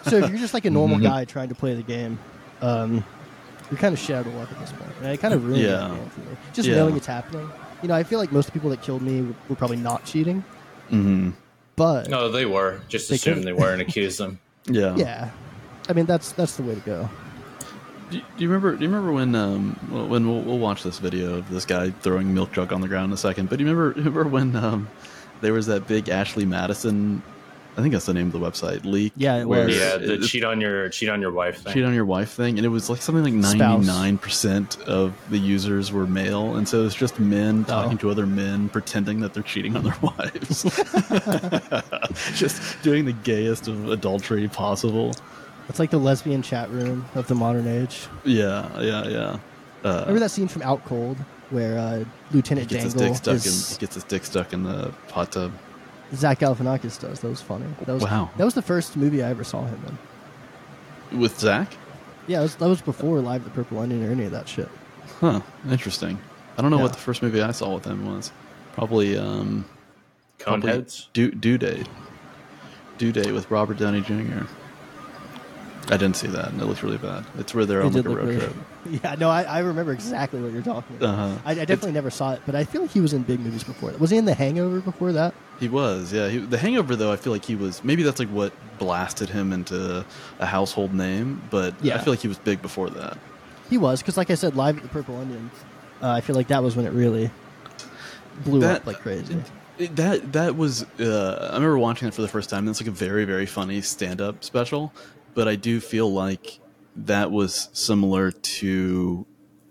so if you're just like a normal Mhm. guy trying to play the game, um, you're kind of of luck at this point. And it kind of ruins Yeah. the game for me. Just Yeah. knowing it's happening. You know, I feel like most people that killed me were, were probably not cheating, hmm but no they were just They assume could- they were and [LAUGHS] accuse them Yeah. yeah, I mean that's that's the way to go. Do you, do you remember? Do you remember when? Um, when we'll, we'll watch this video of this guy throwing milk jug on the ground in a second. But do you remember? [LAUGHS] Remember when um, there was that big Ashley Madison? I think that's the name of the website leak. Yeah, it where was. yeah the it- cheat on your cheat on your wife thing cheat on your wife thing, and it was like something like ninety nine percent of the users were male, and so it's just men talking Oh. to other men, pretending that they're cheating on their [LAUGHS] wives, [LAUGHS] just doing the gayest of adultery possible. It's like the lesbian chat room of the modern age. Yeah, yeah, yeah. Uh, Remember that scene from Out Cold where uh, Lieutenant he gets his dick stuck is in he gets his dick stuck in the hot tub. Zach Galifianakis does. That was funny. That was Wow. That was the first movie I ever saw him in. With Zach? Yeah, was, that was before Live the Purple Onion or any of that shit. Huh. Interesting. I don't know Yeah. what the first movie I saw with him was. Probably um probably coneheads Due, Due Date. Due Date with Robert Downey Jr. I didn't see that, and it looked really bad. It's where they're It on like a road really- trip. [LAUGHS] Yeah, no, I, I remember exactly what you're talking about. Uh-huh. I, I definitely never saw it, but I feel like he was in big movies before that. Was he in The Hangover before that? He was, yeah. He, the Hangover, though, I feel like he was. Maybe that's like what blasted him into a household name, but I feel like he was big before that. He was, because like I said, Live at the Purple Onion, uh, I feel like that was when it really blew That- up like crazy. It- That that was uh, I remember watching it for the first time. And it's like a very very funny stand up special, but I do feel like that was similar to,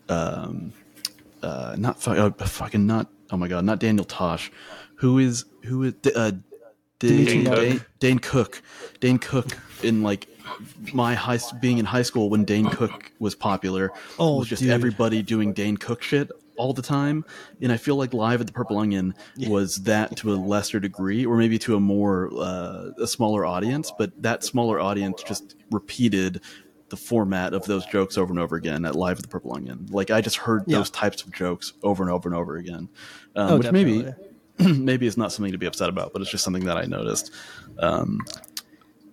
um, uh, not fu- uh, fucking not oh my god not Daniel Tosh, who is who is uh, Dane, Dane Cook. Dane Cook. Dane Cook in like my high being in high school when Dane Cook was popular Oh, was just dude. everybody doing Dane Cook shit all the time. And I feel like Live at the Purple Onion was that to a lesser degree, or maybe to a more uh, a smaller audience. But that smaller audience just repeated the format of those jokes over and over again at Live at the Purple Onion. Like I just heard Yeah. those types of jokes over and over and over again, um, Oh, which definitely. maybe [CLEARS THROAT] is not something to be upset about, but it's just something that I noticed. Um,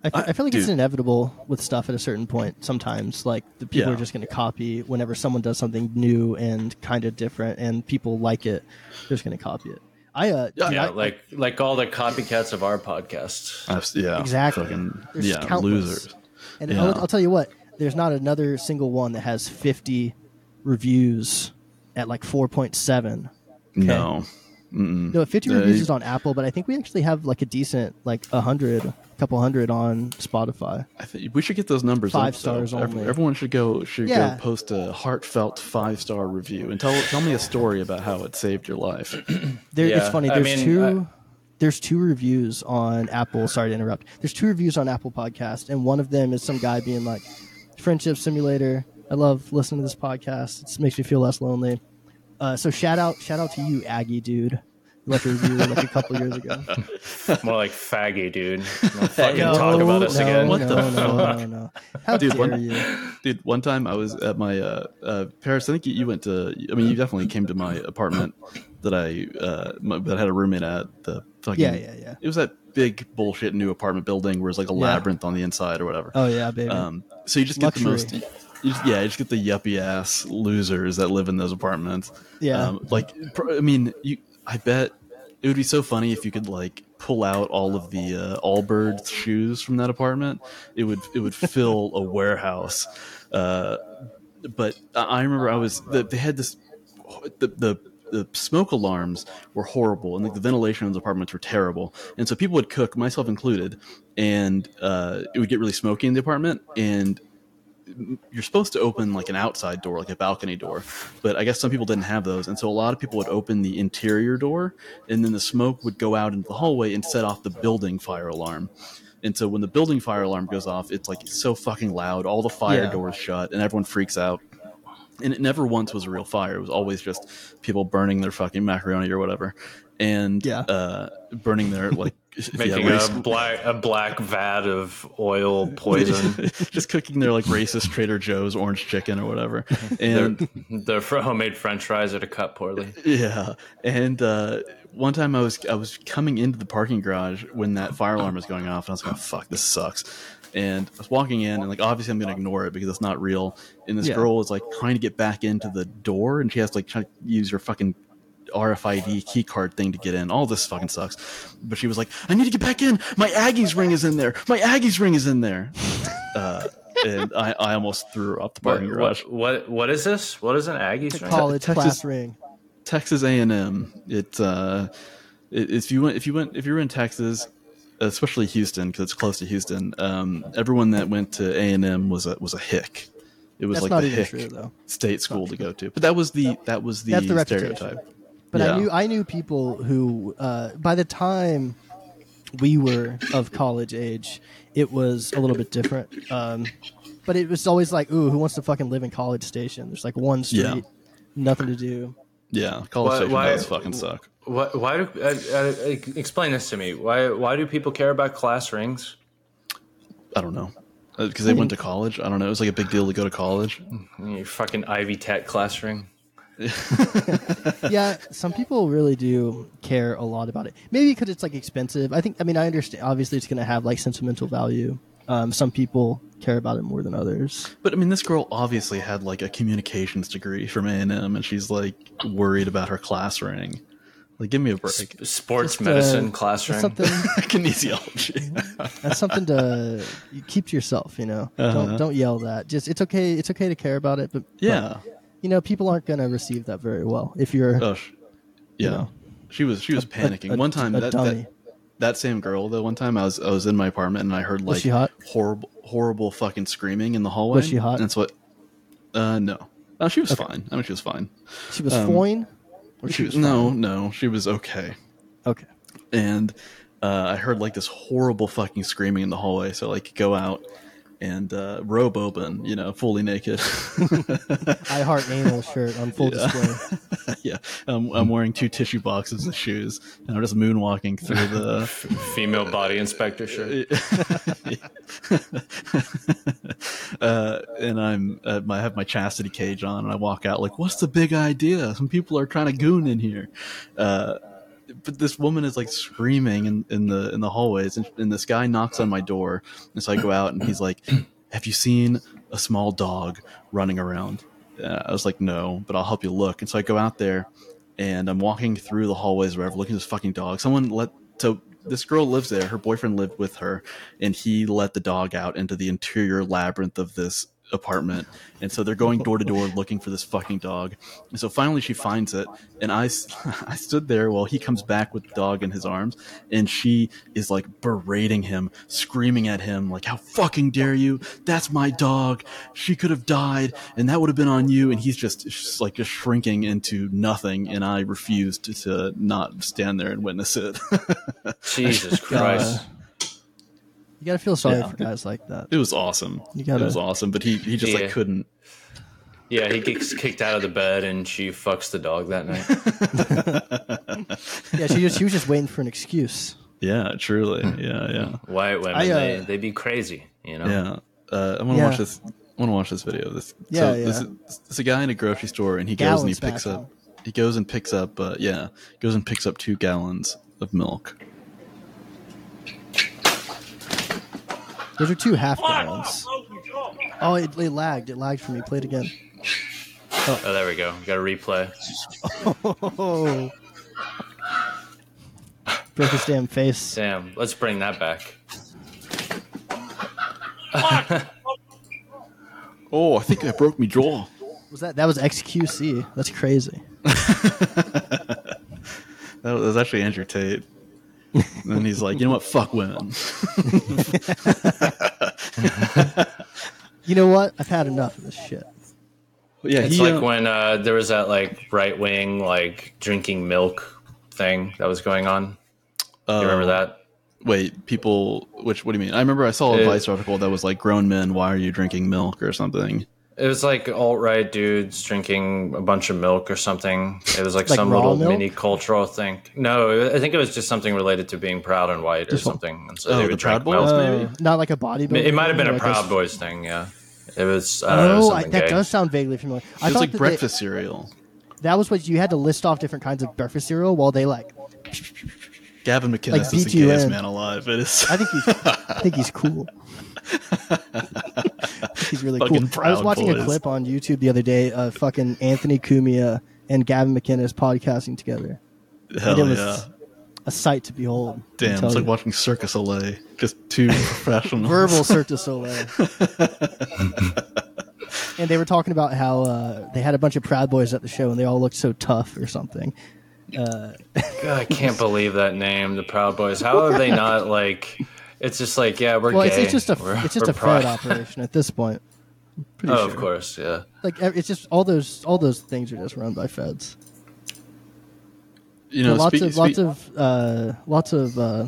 I, I feel like it's inevitable with stuff at a certain point. Sometimes, like the people Yeah. are just going to copy whenever someone does something new and kind of different, and people like it. They're just going to copy it. I uh, Yeah, dude, I- like like all the copycats of our podcast. I've- yeah, Exactly. fucking- yeah, countless. losers. And Yeah. I'll, I'll tell you what, there's not another single one that has 50 reviews at like 4.7. No, Mm-mm. No, 50 They- reviews is on Apple, but I think we actually have like a decent, like a hundred, couple hundred on Spotify. I think we should get those numbers. Five up, stars Ev- only. Everyone should go should Yeah. go post a heartfelt five star review and tell tell me a story about how it saved your life. [CLEARS THROAT] There, it's Yeah, funny. I There's mean, two. there's two reviews on Apple. Sorry to interrupt. There's two reviews on Apple Podcast, and one of them is some guy being like, "Friendship Simulator. I love listening to this podcast. It makes me feel less lonely." Uh, so shout out, shout out to you, Aggie dude. You left a review like a couple years ago. [LAUGHS] More like faggy, dude. Don't fucking No, talk about us no, again. What no, the no, no, no. How Dude, dare one- you? Dude, one time I was at my uh, uh, Paris. I think you- you went to. I mean, you definitely came to my apartment that I uh, my, that I had a roommate at. The fucking Yeah, yeah, yeah. It was that big bullshit new apartment building where it's like a Yeah. labyrinth on the inside or whatever. Oh yeah, baby. Um, so you just get Luxury. the most. You just, yeah, you just get the yuppie ass losers that live in those apartments. Yeah. Um, like, I mean, you. I bet it would be so funny if you could like pull out all of the uh, Allbirds shoes from that apartment. It would it would [LAUGHS] fill a warehouse. Uh, but I remember I was the, they had this the the the smoke alarms were horrible and like the ventilation in those apartments were terrible and so people would cook myself included and uh, it would get really smoky in the apartment and you're supposed to open like an outside door like a balcony door but i guess some people didn't have those and so a lot of people would open the interior door and then the smoke would go out into the hallway and set off the building fire alarm and so when the building fire alarm goes off it's like so fucking loud all the fire Yeah. doors shut and everyone freaks out and it never once was a real fire. It was always just people burning their fucking macaroni or whatever, and Yeah. uh, burning their like [LAUGHS] Making yeah, a black a black vat of oil [LAUGHS] poison. [LAUGHS] just cooking their like racist Trader Joe's orange chicken or whatever, and the fr- homemade French fries that are cut poorly. yeah, and uh, one time I was I was coming into the parking garage when that fire alarm was going off, and I was like, oh, "Fuck, this sucks." And I was walking in, and like obviously I'm gonna ignore it because it's not real. And this Yeah. girl is like trying to get back into the door, and she has to like try to use her fucking RFID key card thing to get in. All this fucking sucks. But she was like, "I need to get back in. My Aggies ring is in there. My Aggies ring is in there." Uh, and I, I almost threw up off the What, parking garage. what, what what is this? What is an Aggie string? College Texas- class ring. Texas A and M. It uh, it- if you went if you went if you were in Texas, especially Houston because it's close to Houston. Um, everyone that went to A and M was a was a hick. It was That's like not the hick true state school to go to. But that was the that was the, That's the reputation. stereotype. But Yeah. I knew I knew people who, uh, by the time we were of college age, it was a little bit different. Um, but it was always like, ooh, who wants to fucking live in College Station? There's like one street, Yeah. nothing to do. Yeah, college Why- station why- does fucking suck. Why, why do uh, uh, explain this to me? Why why do people care about class rings? I don't know because they went to college. I don't know. It was like a big deal to go to college. Your fucking Ivy Tech class ring. [LAUGHS] yeah, some people really do care a lot about it. Maybe because it's like expensive. I think. I mean, I understand. Obviously, it's going to have like sentimental value. Um, some people care about it more than others. But I mean, this girl obviously had like a communications degree from A and M, and she's like worried about her class ring. Like, give me a break. Sports Just, uh, medicine class ring. something. [LAUGHS] Kinesiology. [LAUGHS] That's something to keep to yourself. You know, Uh-huh. don't don't yell that. Just it's okay. It's okay to care about it, but yeah. but, you know, people aren't going to receive that very well if you're. Oh, sh- yeah. know. she was she was a- panicking. a- one time that, that that same girl though. One time I was I was in my apartment and I heard like she hot? horrible horrible fucking screaming in the hallway. Was she hot? And that's what. Uh, no. No, she was fine. I mean, she was fine. She was um, foin. Or She was no, no. She was okay. Okay. and uh, I heard like this horrible fucking screaming in the hallway. So like go out and uh, robe open, you know, fully naked. [LAUGHS] I heart anal shirt on full display. [LAUGHS] yeah, um, I'm wearing two tissue boxes of shoes, and I'm just moonwalking through the. [LAUGHS] Female body inspector shirt. uh, and I'm uh, I have my chastity cage on, and I walk out like, "What's the big idea? Some people are trying to goon in here." Uh, but this woman is like screaming in, in the in the hallways, and, and this guy knocks on my door, and so I go out, and he's like, "Have you seen a small dog running around?" Uh, I was like, "No, but I'll help you look." And so I go out there, and I'm walking through the hallways, wherever, looking at this fucking dog. Someone let so this girl lives there. Her boyfriend lived with her, and he let the dog out into the interior labyrinth of this apartment. And so they're going door to door looking for this fucking dog. And so finally she finds it, and I, [LAUGHS] I stood there while he comes back with the dog in his arms, and she is like berating him, screaming at him, like, "How fucking dare you? That's my dog. She could have died, and that would have been on you." And he's just, just like just shrinking into nothing, and I refused to, to not stand there and witness it. [LAUGHS] Jesus [LAUGHS] Christ. You gotta feel sorry Yeah. for guys like that. it was awesome. You gotta- It was awesome, but he he just Yeah. like couldn't. Yeah, he gets kicked out of the bed and she fucks the dog that night. [LAUGHS] Yeah, she just she was just waiting for an excuse. Yeah, truly. Yeah, yeah. White women, I, uh, they, they be crazy, you know? Yeah, uh, I want to Yeah. watch this. I want to watch this video. This, Yeah, so yeah. This is, it's a guy in a grocery store, and he goes and he picks smashing. up. He goes and picks up. Uh, yeah, goes and picks up two gallons of milk. Those are two half gallons. Oh, it, it lagged. It lagged for me. Play it again. Oh, there we go. Got a replay. Oh. [LAUGHS] Broke his damn face. Damn, let's bring that back. [LAUGHS] Oh, I think I broke my jaw. Was that that was XQC? That's crazy. [LAUGHS] That was actually Andrew Tate. And he's like, you know what? Fuck women. [LAUGHS] You know what? I've had enough of this shit. yeah, It's he, like uh, when uh, there was that like right wing like drinking milk thing that was going on. You remember uh, that? Wait, people. Which? What do you mean? I remember I saw a It- Vice article that was like, "Grown men, why are you drinking milk?" or something. It was like alt right dudes drinking a bunch of milk or something. It was like, Like some little milk? mini cultural thing. No, I think it was just something related to being proud and white or something. And so Oh, they the would Proud drink Boys? milk. maybe? Uh, not like a bodybuilder. It might have been a like Proud s- Boys thing. Yeah, it was. I don't know, Oh, I, that gay. does sound vaguely familiar. I It was thought like that breakfast cereal. That was what you had to list off different kinds of breakfast cereal while they like. Gavin McInnes Like is the BTN. gayest man alive. It is. I think he's. I think he's cool. [LAUGHS] I really Fucking cool. I was Proud watching a clip on YouTube the other day of fucking Anthony Cumia and Gavin McInnes podcasting together. Hell and it was yeah. a sight to behold. Damn, tell it's like you. watching Circus Soleil. Just two [LAUGHS] professionals. verbal Circus du Soleil. [LAUGHS] and they were talking about how uh, they had a bunch of Proud Boys at the show, and they all looked so tough or something. God, I can't [LAUGHS] believe that name, the Proud Boys. How are they not like? It's just like, yeah, we're Well, it's, gay. it's just a We're- it's just a Fed proud. operation at this point. Pretty Oh, sure. of course, yeah. Like it's just all those all those things are just run by Feds. You know, lots speak- of lots of uh, lots of uh,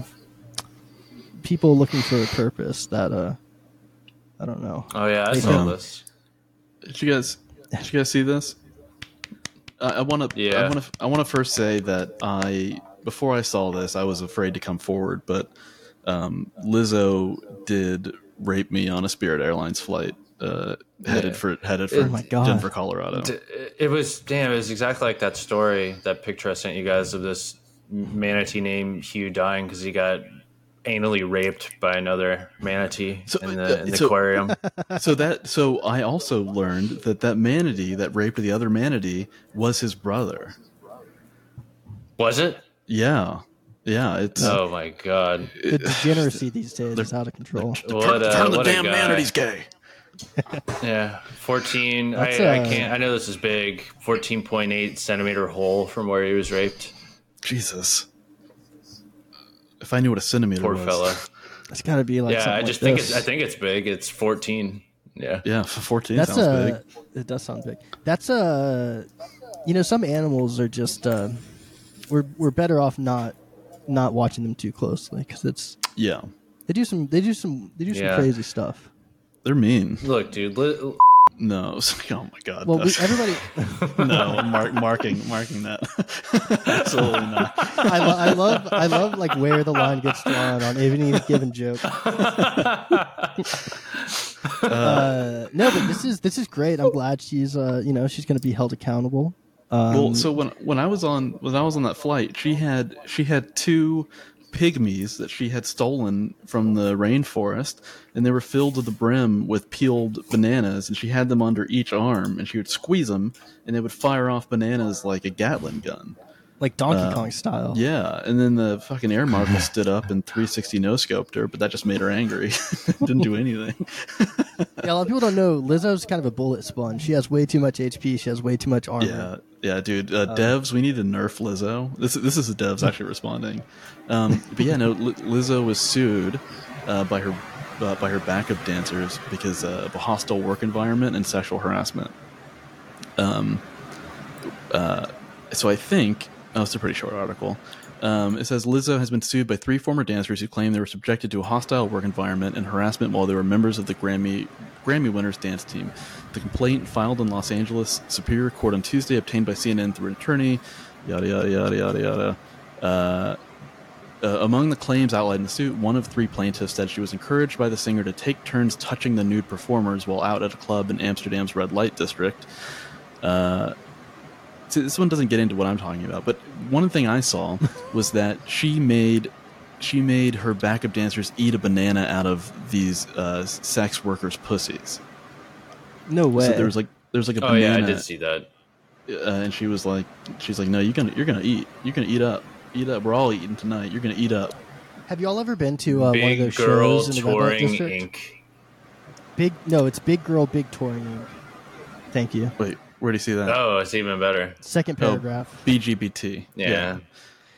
people looking for a purpose that uh, I don't know. Oh yeah, I They saw do. this. Did you guys? Did you guys see this? I, I want to. Yeah. I want to. I want to first say that I before I saw this, I was afraid to come forward, but um, Lizzo did rape me on a Spirit Airlines flight uh, headed for headed for Oh my God. Denver, Colorado. It was damn. It was exactly like that story, that picture I sent you guys of this manatee named Hugh dying because he got anally raped by another manatee So, in uh, the, in the so- aquarium. [LAUGHS] so that so I also learned that that manatee that raped the other manatee was his brother. Was it? Yeah, yeah. It's Oh my god! The degeneracy these days is out of control. What, uh, what a guy. manatee's gay. [LAUGHS] Yeah, fourteen. I, That's, I uh, can't. I know this is big. Fourteen point eight centimeter hole from where he was raped. Jesus. If I knew what a centimeter was. Poor was. fella. It's got to be like yeah, something I just like think this. it's. I think it's big. It's fourteen. Yeah. Yeah, 14 That's sounds uh, big. it does sound big. That's uh, you know, some animals are just uh, we're we're better off not not watching them too closely because it's Yeah, they do some they do some they do some crazy stuff. they're mean. Look, dude. Li- No, [LAUGHS] oh my god. Well, we, that's- everybody, [LAUGHS] no, mark, marking marking that. [LAUGHS] Absolutely not. I, lo- I love I love like where the line gets drawn on any given joke. uh, no, but this is this is great. I'm glad she's uh you know she's going to be held accountable. Um, well, so when when I was on when I was on that flight, she had she had two pygmies that she had stolen from the rainforest, and they were filled to the brim with peeled bananas, and she had them under each arm, and she would squeeze them, and they would fire off bananas like a Gatling gun. Like Donkey Kong style. Yeah, and then the fucking air marshal stood up and 360 no scoped her, but that just made her angry. [LAUGHS] Didn't do anything. [LAUGHS] Yeah, a lot of people don't know Lizzo's kind of a bullet sponge. She has way too much HP. She has way too much armor. Yeah, yeah, dude. Uh, devs, we need to nerf Lizzo. This this is the devs actually responding. Um, but yeah, no, Li- Lizzo was sued uh, by her uh, by her backup dancers because uh, of a hostile work environment and sexual harassment. Um, uh, so I think oh, it's a pretty short article. Um, it says Lizzo has been sued by three former dancers who claim they were subjected to a hostile work environment and harassment while they were members of the Grammy Grammy winners dance team. The complaint filed in Los Angeles Superior Court on Tuesday, obtained by CNN through an attorney. Yada yada yada yada yada. Uh, uh, among the claims outlined in the suit, one of three plaintiffs said she was encouraged by the singer to take turns touching the nude performers while out at a club in Amsterdam's red light district. Uh, this one doesn't get into what I'm talking about, but one thing I saw [LAUGHS] was that she made she made her backup dancers eat a banana out of these uh, sex workers' pussies. No way. So there was like there's like a banana. oh yeah, I did see that. uh, and she was like, she's like, no, you're gonna you're gonna eat, you're gonna eat up, eat up. We're all eating tonight. You're gonna eat up. Have you all ever been to uh, one of those girl shows in the Red Light touring District? Inc. Big no, it's Big Girl Big Touring. Inc. Thank you. Wait, where do you see that? Oh, it's even better. Second Oh, paragraph. BGBT. Yeah.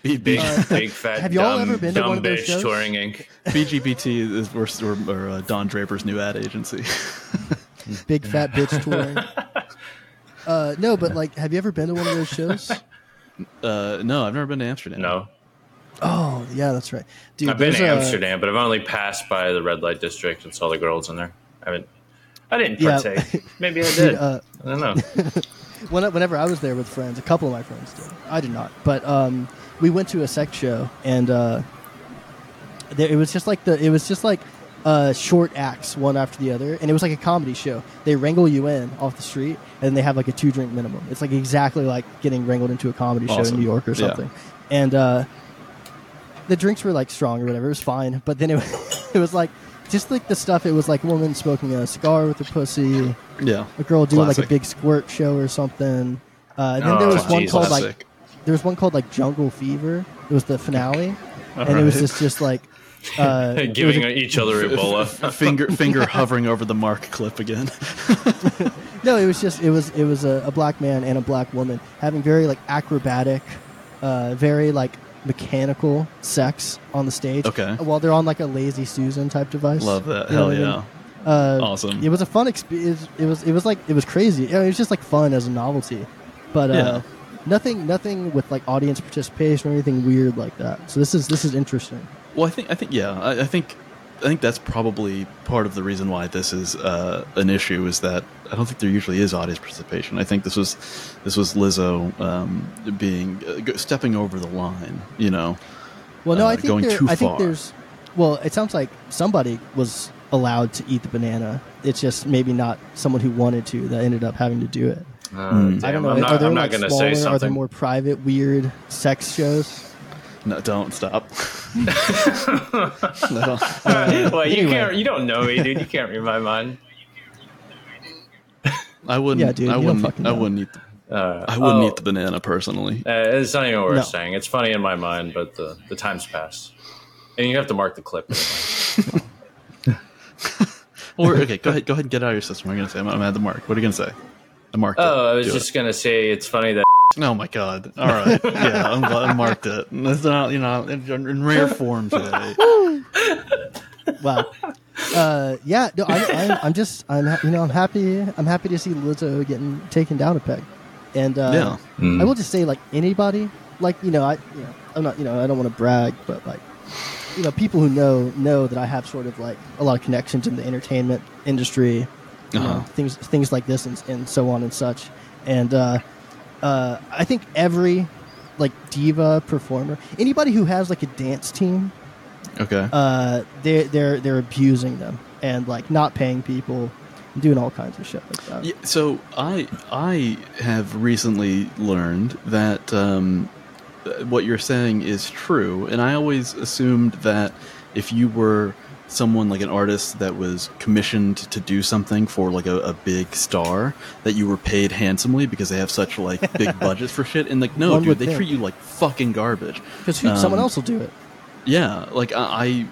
B- B- Big, big fat. have y'all dumb, ever been to one of those bitch shows? touring Inc. BGBT is or, or, or uh, Don Draper's new ad agency. [LAUGHS] Big fat bitch touring. [LAUGHS] Uh, no, but like, have you ever been to one of those shows? uh, no, I've never been to Amsterdam. No, Oh, yeah, that's right, dude. I've been to a- Amsterdam, but I've only passed by the red light district and saw the girls in there. I haven't. I didn't Yeah. Maybe I [LAUGHS] did. uh, I don't know. [LAUGHS] when, whenever I was there with friends, a couple of my friends did. I did not, but um, we went to a sex show, and uh, there, it was just like the it was just like uh, short acts one after the other, and it was like a comedy show. They wrangle you in off the street, and they have like a two drink minimum. It's like exactly like getting wrangled into a comedy show in New York or Yeah. something. And uh, the drinks were like strong or whatever. It was fine, but then it [LAUGHS] it was like just like the stuff. It was like a woman smoking a cigar with her pussy Yeah. a girl doing like a big squirt show or something. Uh, and then Oh, there was one Jesus. called like Classic. there was one called like Jungle Fever. It was the finale, and it was just just like uh, [LAUGHS] Giving a- each other Ebola. finger finger hovering over the mark clip again. [LAUGHS] no, it was just it was it was a, a black man and a black woman having very like acrobatic, uh, very like mechanical sex on the stage. Okay. while they're on like a lazy Susan type device. Love that. You know Hell what I mean? yeah. Uh, Awesome. It was a fun experience. It was it was like it was crazy. It was just like fun as a novelty, but uh, Yeah. nothing nothing with like audience participation or anything weird like that. So this is this is interesting. Well, I think I think yeah, I, I think I think that's probably part of the reason why this is uh, an issue is that I don't think there usually is audience participation. I think this was this was Lizzo um, being uh, stepping over the line. You know, Well, no, Uh, I think going there, too I think there's. Well, it sounds like somebody was allowed to eat the banana. It's just maybe not someone who wanted to that ended up having to do it. Uh, Mm. damn, I don't know. I'm not, are there not going to smaller? say Are there more private, weird sex shows? No, don't stop. [LAUGHS] no. well, you Anyway. can't. You don't know me, dude. You can't read my mind. I wouldn't. Yeah, dude, I wouldn't. I wouldn't eat. The, Uh, I wouldn't oh, eat the banana personally. Uh, it's not even worth No. saying. It's funny in my mind, but the, the time's passed. And you have to mark the clip. [LAUGHS] Or okay, go ahead. Go ahead and get it out of your system. What are you gonna say? I'm, I'm at the mark. What are you gonna say? I marked it. Oh, I was Do it. just going to say it's funny that. Oh my god! All right, yeah, I'm glad I marked it. It's not, you know, in, in rare form today. [LAUGHS] Wow. Uh, yeah, no, I, I'm, I'm just, I'm, ha- you know, I'm happy. I'm happy to see Lizzo getting taken down a peg, and uh, Yeah. Mm. I will just say, like anybody like you know, I you know, I'm not you know, I don't want to brag, but like you know, people who know know that I have sort of like a lot of connections in the entertainment industry, you know, Uh-huh. things things like this and, and so on and such. And uh, uh, I think every like diva performer, anybody who has like a dance team, Okay. uh, they they're they're abusing them and like not paying people, and doing all kinds of shit like that. Yeah, so I I have recently learned that um, what you're saying is true, and I always assumed that if you were someone like an artist that was commissioned to do something for like a, a big star that you were paid handsomely because they have such like big [LAUGHS] budgets for shit and like no One dude they think. treat you like fucking garbage Because someone Um, else will do it. yeah, like I, I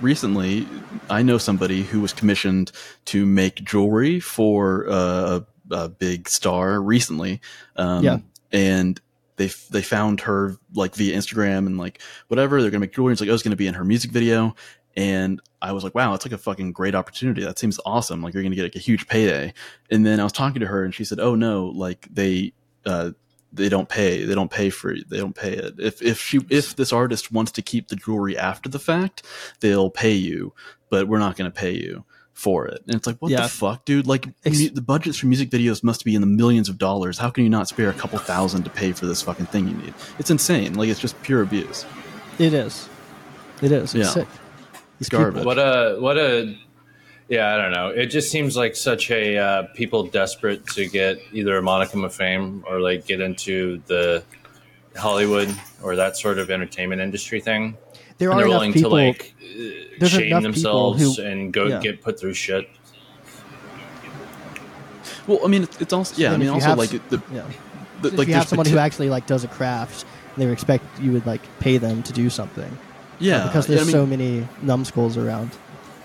recently I know somebody who was commissioned to make jewelry for uh, a, a big star recently. Um, Yeah. and they f- they found her like via Instagram and like whatever they're gonna make jewelry. It's like oh, it's gonna be in her music video. And I was like, wow, it's like a fucking great opportunity. That seems awesome. Like you're gonna get like a huge payday. And then I was talking to her, and she said, oh no, like they uh, they don't pay they don't pay for they don't pay it if if she if this artist wants to keep the jewelry after the fact they'll pay you but we're not going to pay you for it and it's like what Yeah. the fuck dude like mu- the budgets for music videos must be in the millions of dollars how can you not spare a couple thousand to pay for this fucking thing you need it's insane like it's just pure abuse It is. It is. It's Yeah. sick. It's people- garbage What a what a yeah, I don't know. It just seems like such a uh, people desperate to get either a monicum of fame or like get into the Hollywood or that sort of entertainment industry thing. There and are they're enough willing people. to like uh, there's shame themselves who- and go yeah. get put through shit. well i mean it's, it's also yeah i And mean also have like s- the, yeah. the if like you have there's someone who actually like does a craft, they would expect you would like pay them to do something. Yeah because there's I mean, so many numbskulls around.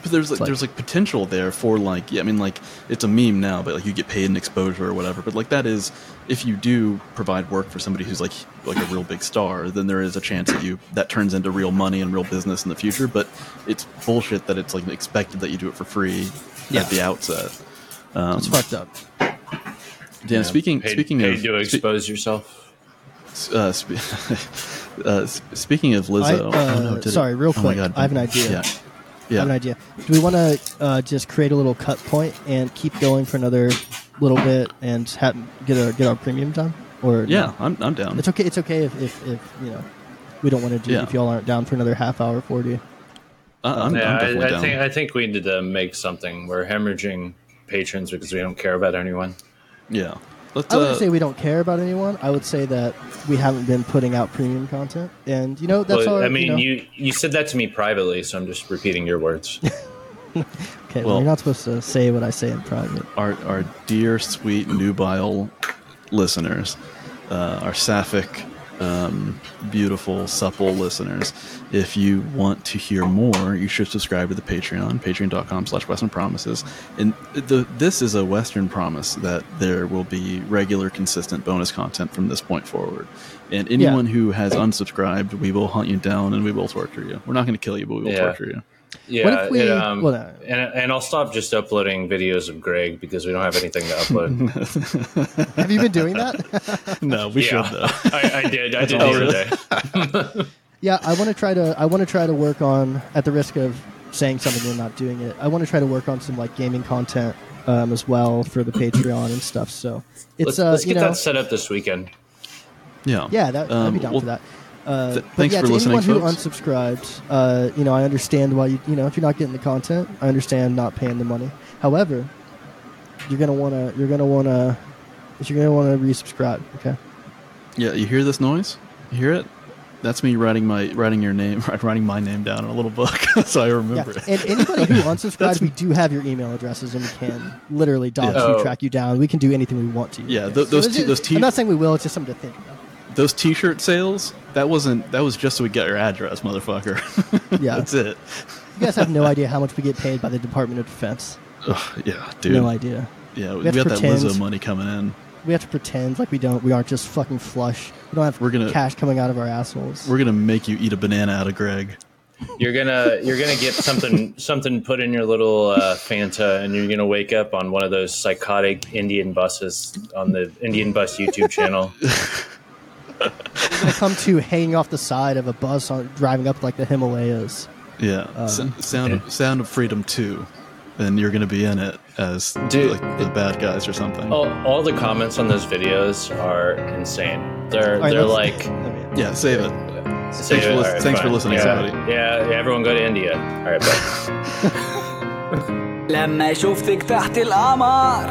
But there's like, like- there's like potential there for like yeah I mean like it's a meme now but like you get paid in exposure or whatever but like that is if you do provide work for somebody who's like like a real big star then there is a chance that you that turns into real money and real business in the future but it's bullshit that it's like expected that you do it for free Yeah. at the outset. Um, It's fucked up. Dan, speaking paid, speaking paid of to spe- expose yourself. uh, spe- [LAUGHS] [LAUGHS] uh, speaking of Lizzo, I- uh, oh, no, did it- sorry, real oh quick, God, I have an idea. Yeah, I yeah. have an idea. Do we want to uh, just create a little cut point and keep going for another little bit and have, get our get our premium done? Or yeah, no? I'm I'm down. it's okay. It's okay if, if, if you know we don't want to do Yeah. if y'all aren't down for another half hour forty. I- I'm, I'm yeah, definitely I, I down. think I think we need to make something. We're hemorrhaging patrons because we don't care about anyone. yeah, let's. I wouldn't uh, say we don't care about anyone. I would say that we haven't been putting out premium content, and you know that's Well, our. I mean, you, know, you you said that to me privately, so I'm just repeating your words. [LAUGHS] okay. Well, well- you're not supposed to say what I say in private. our our dear sweet nubile listeners, uh, our sapphic, um, beautiful, supple listeners. If you want to hear more, you should subscribe to the Patreon, patreon.com slash Western Promises. And the, this is a Western promise that there will be regular, consistent bonus content from this point forward. And anyone who has unsubscribed, we will hunt you down and we will torture you. We're not going to kill you, but we will Yeah. torture you. Yeah, What if we- it, um, well, no. and and I'll stop just uploading videos of Greg because we don't have anything to upload. [LAUGHS] Have you been doing that? [LAUGHS] no, we yeah, should, though. I, I did. I did the other day. [LAUGHS] yeah, I want to try to. I want to try to work on, at the risk of saying something and not doing it. I want to try to work on some like gaming content um, as well for the Patreon and stuff. So it's Let's, uh, let's you get know, that set up this weekend. Yeah. Yeah, that, I'd Um, be down well, for that. Uh, th- but thanks yeah, for to listening, anyone who folks. unsubscribed, uh, you know, I understand why you, you know, if you're not getting the content, I understand not paying the money. However, you're gonna wanna, you're gonna wanna, you're gonna wanna resubscribe. Okay. Yeah, you hear this noise? You hear it? That's me writing my writing your name, [LAUGHS] writing my name down in a little book, [LAUGHS] so I Yeah. remember it. And anybody who [LAUGHS] unsubscribes, we do have your email addresses, and we can literally dog Yeah. you, Oh. track you down. We can do anything we want to. you. Yeah, Okay. th- those it's t- those. T- I'm not saying we will. It's just something to think about. Those T-shirt sales, that wasn't that was just so we get your address, motherfucker. [LAUGHS] Yeah. that's it. You guys have no idea how much we get paid by the Department of Defense. Ugh, yeah, dude. No idea. yeah, we, have to got that pretend- Lizzo money coming in. We have to pretend like we don't. We aren't just fucking flush. We don't have We're gonna- cash coming out of our assholes. We're gonna make you eat a banana out of Greg. You're gonna you're gonna get something something put in your little uh, Fanta, and you're gonna wake up on one of those psychotic Indian buses on the Indian Bus YouTube channel. [LAUGHS] We're gonna come to hanging off the side of a bus on driving up like the Himalayas. Yeah, Um, S- Sound of, Sound of Freedom two, and you're going to be in it as Dude, like the bad guys or something. All, all the comments on those videos are insane. They're All right, they're let's- like. [LAUGHS] I mean, Yeah, save it. Save for it. lis- All right, thanks for fine. listening, yeah. everybody. Yeah, yeah, everyone go to India. All right, bye. لما شفتك تحت القمر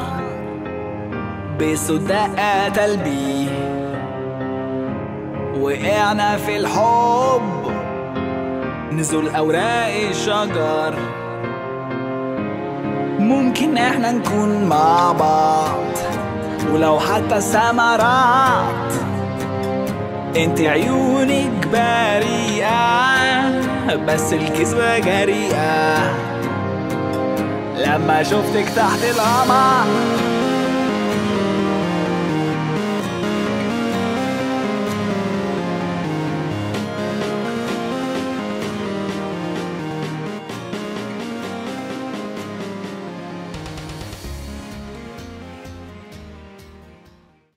بصوت دقات قلبي وقعنا في الحب. نزول أوراق الشجر. ممكن إحنا نكون مع بعض. ولو حتى ثمرات. إنت عيونك بريئة بس الكذبة جريئة. لما شفتك تحت القمر.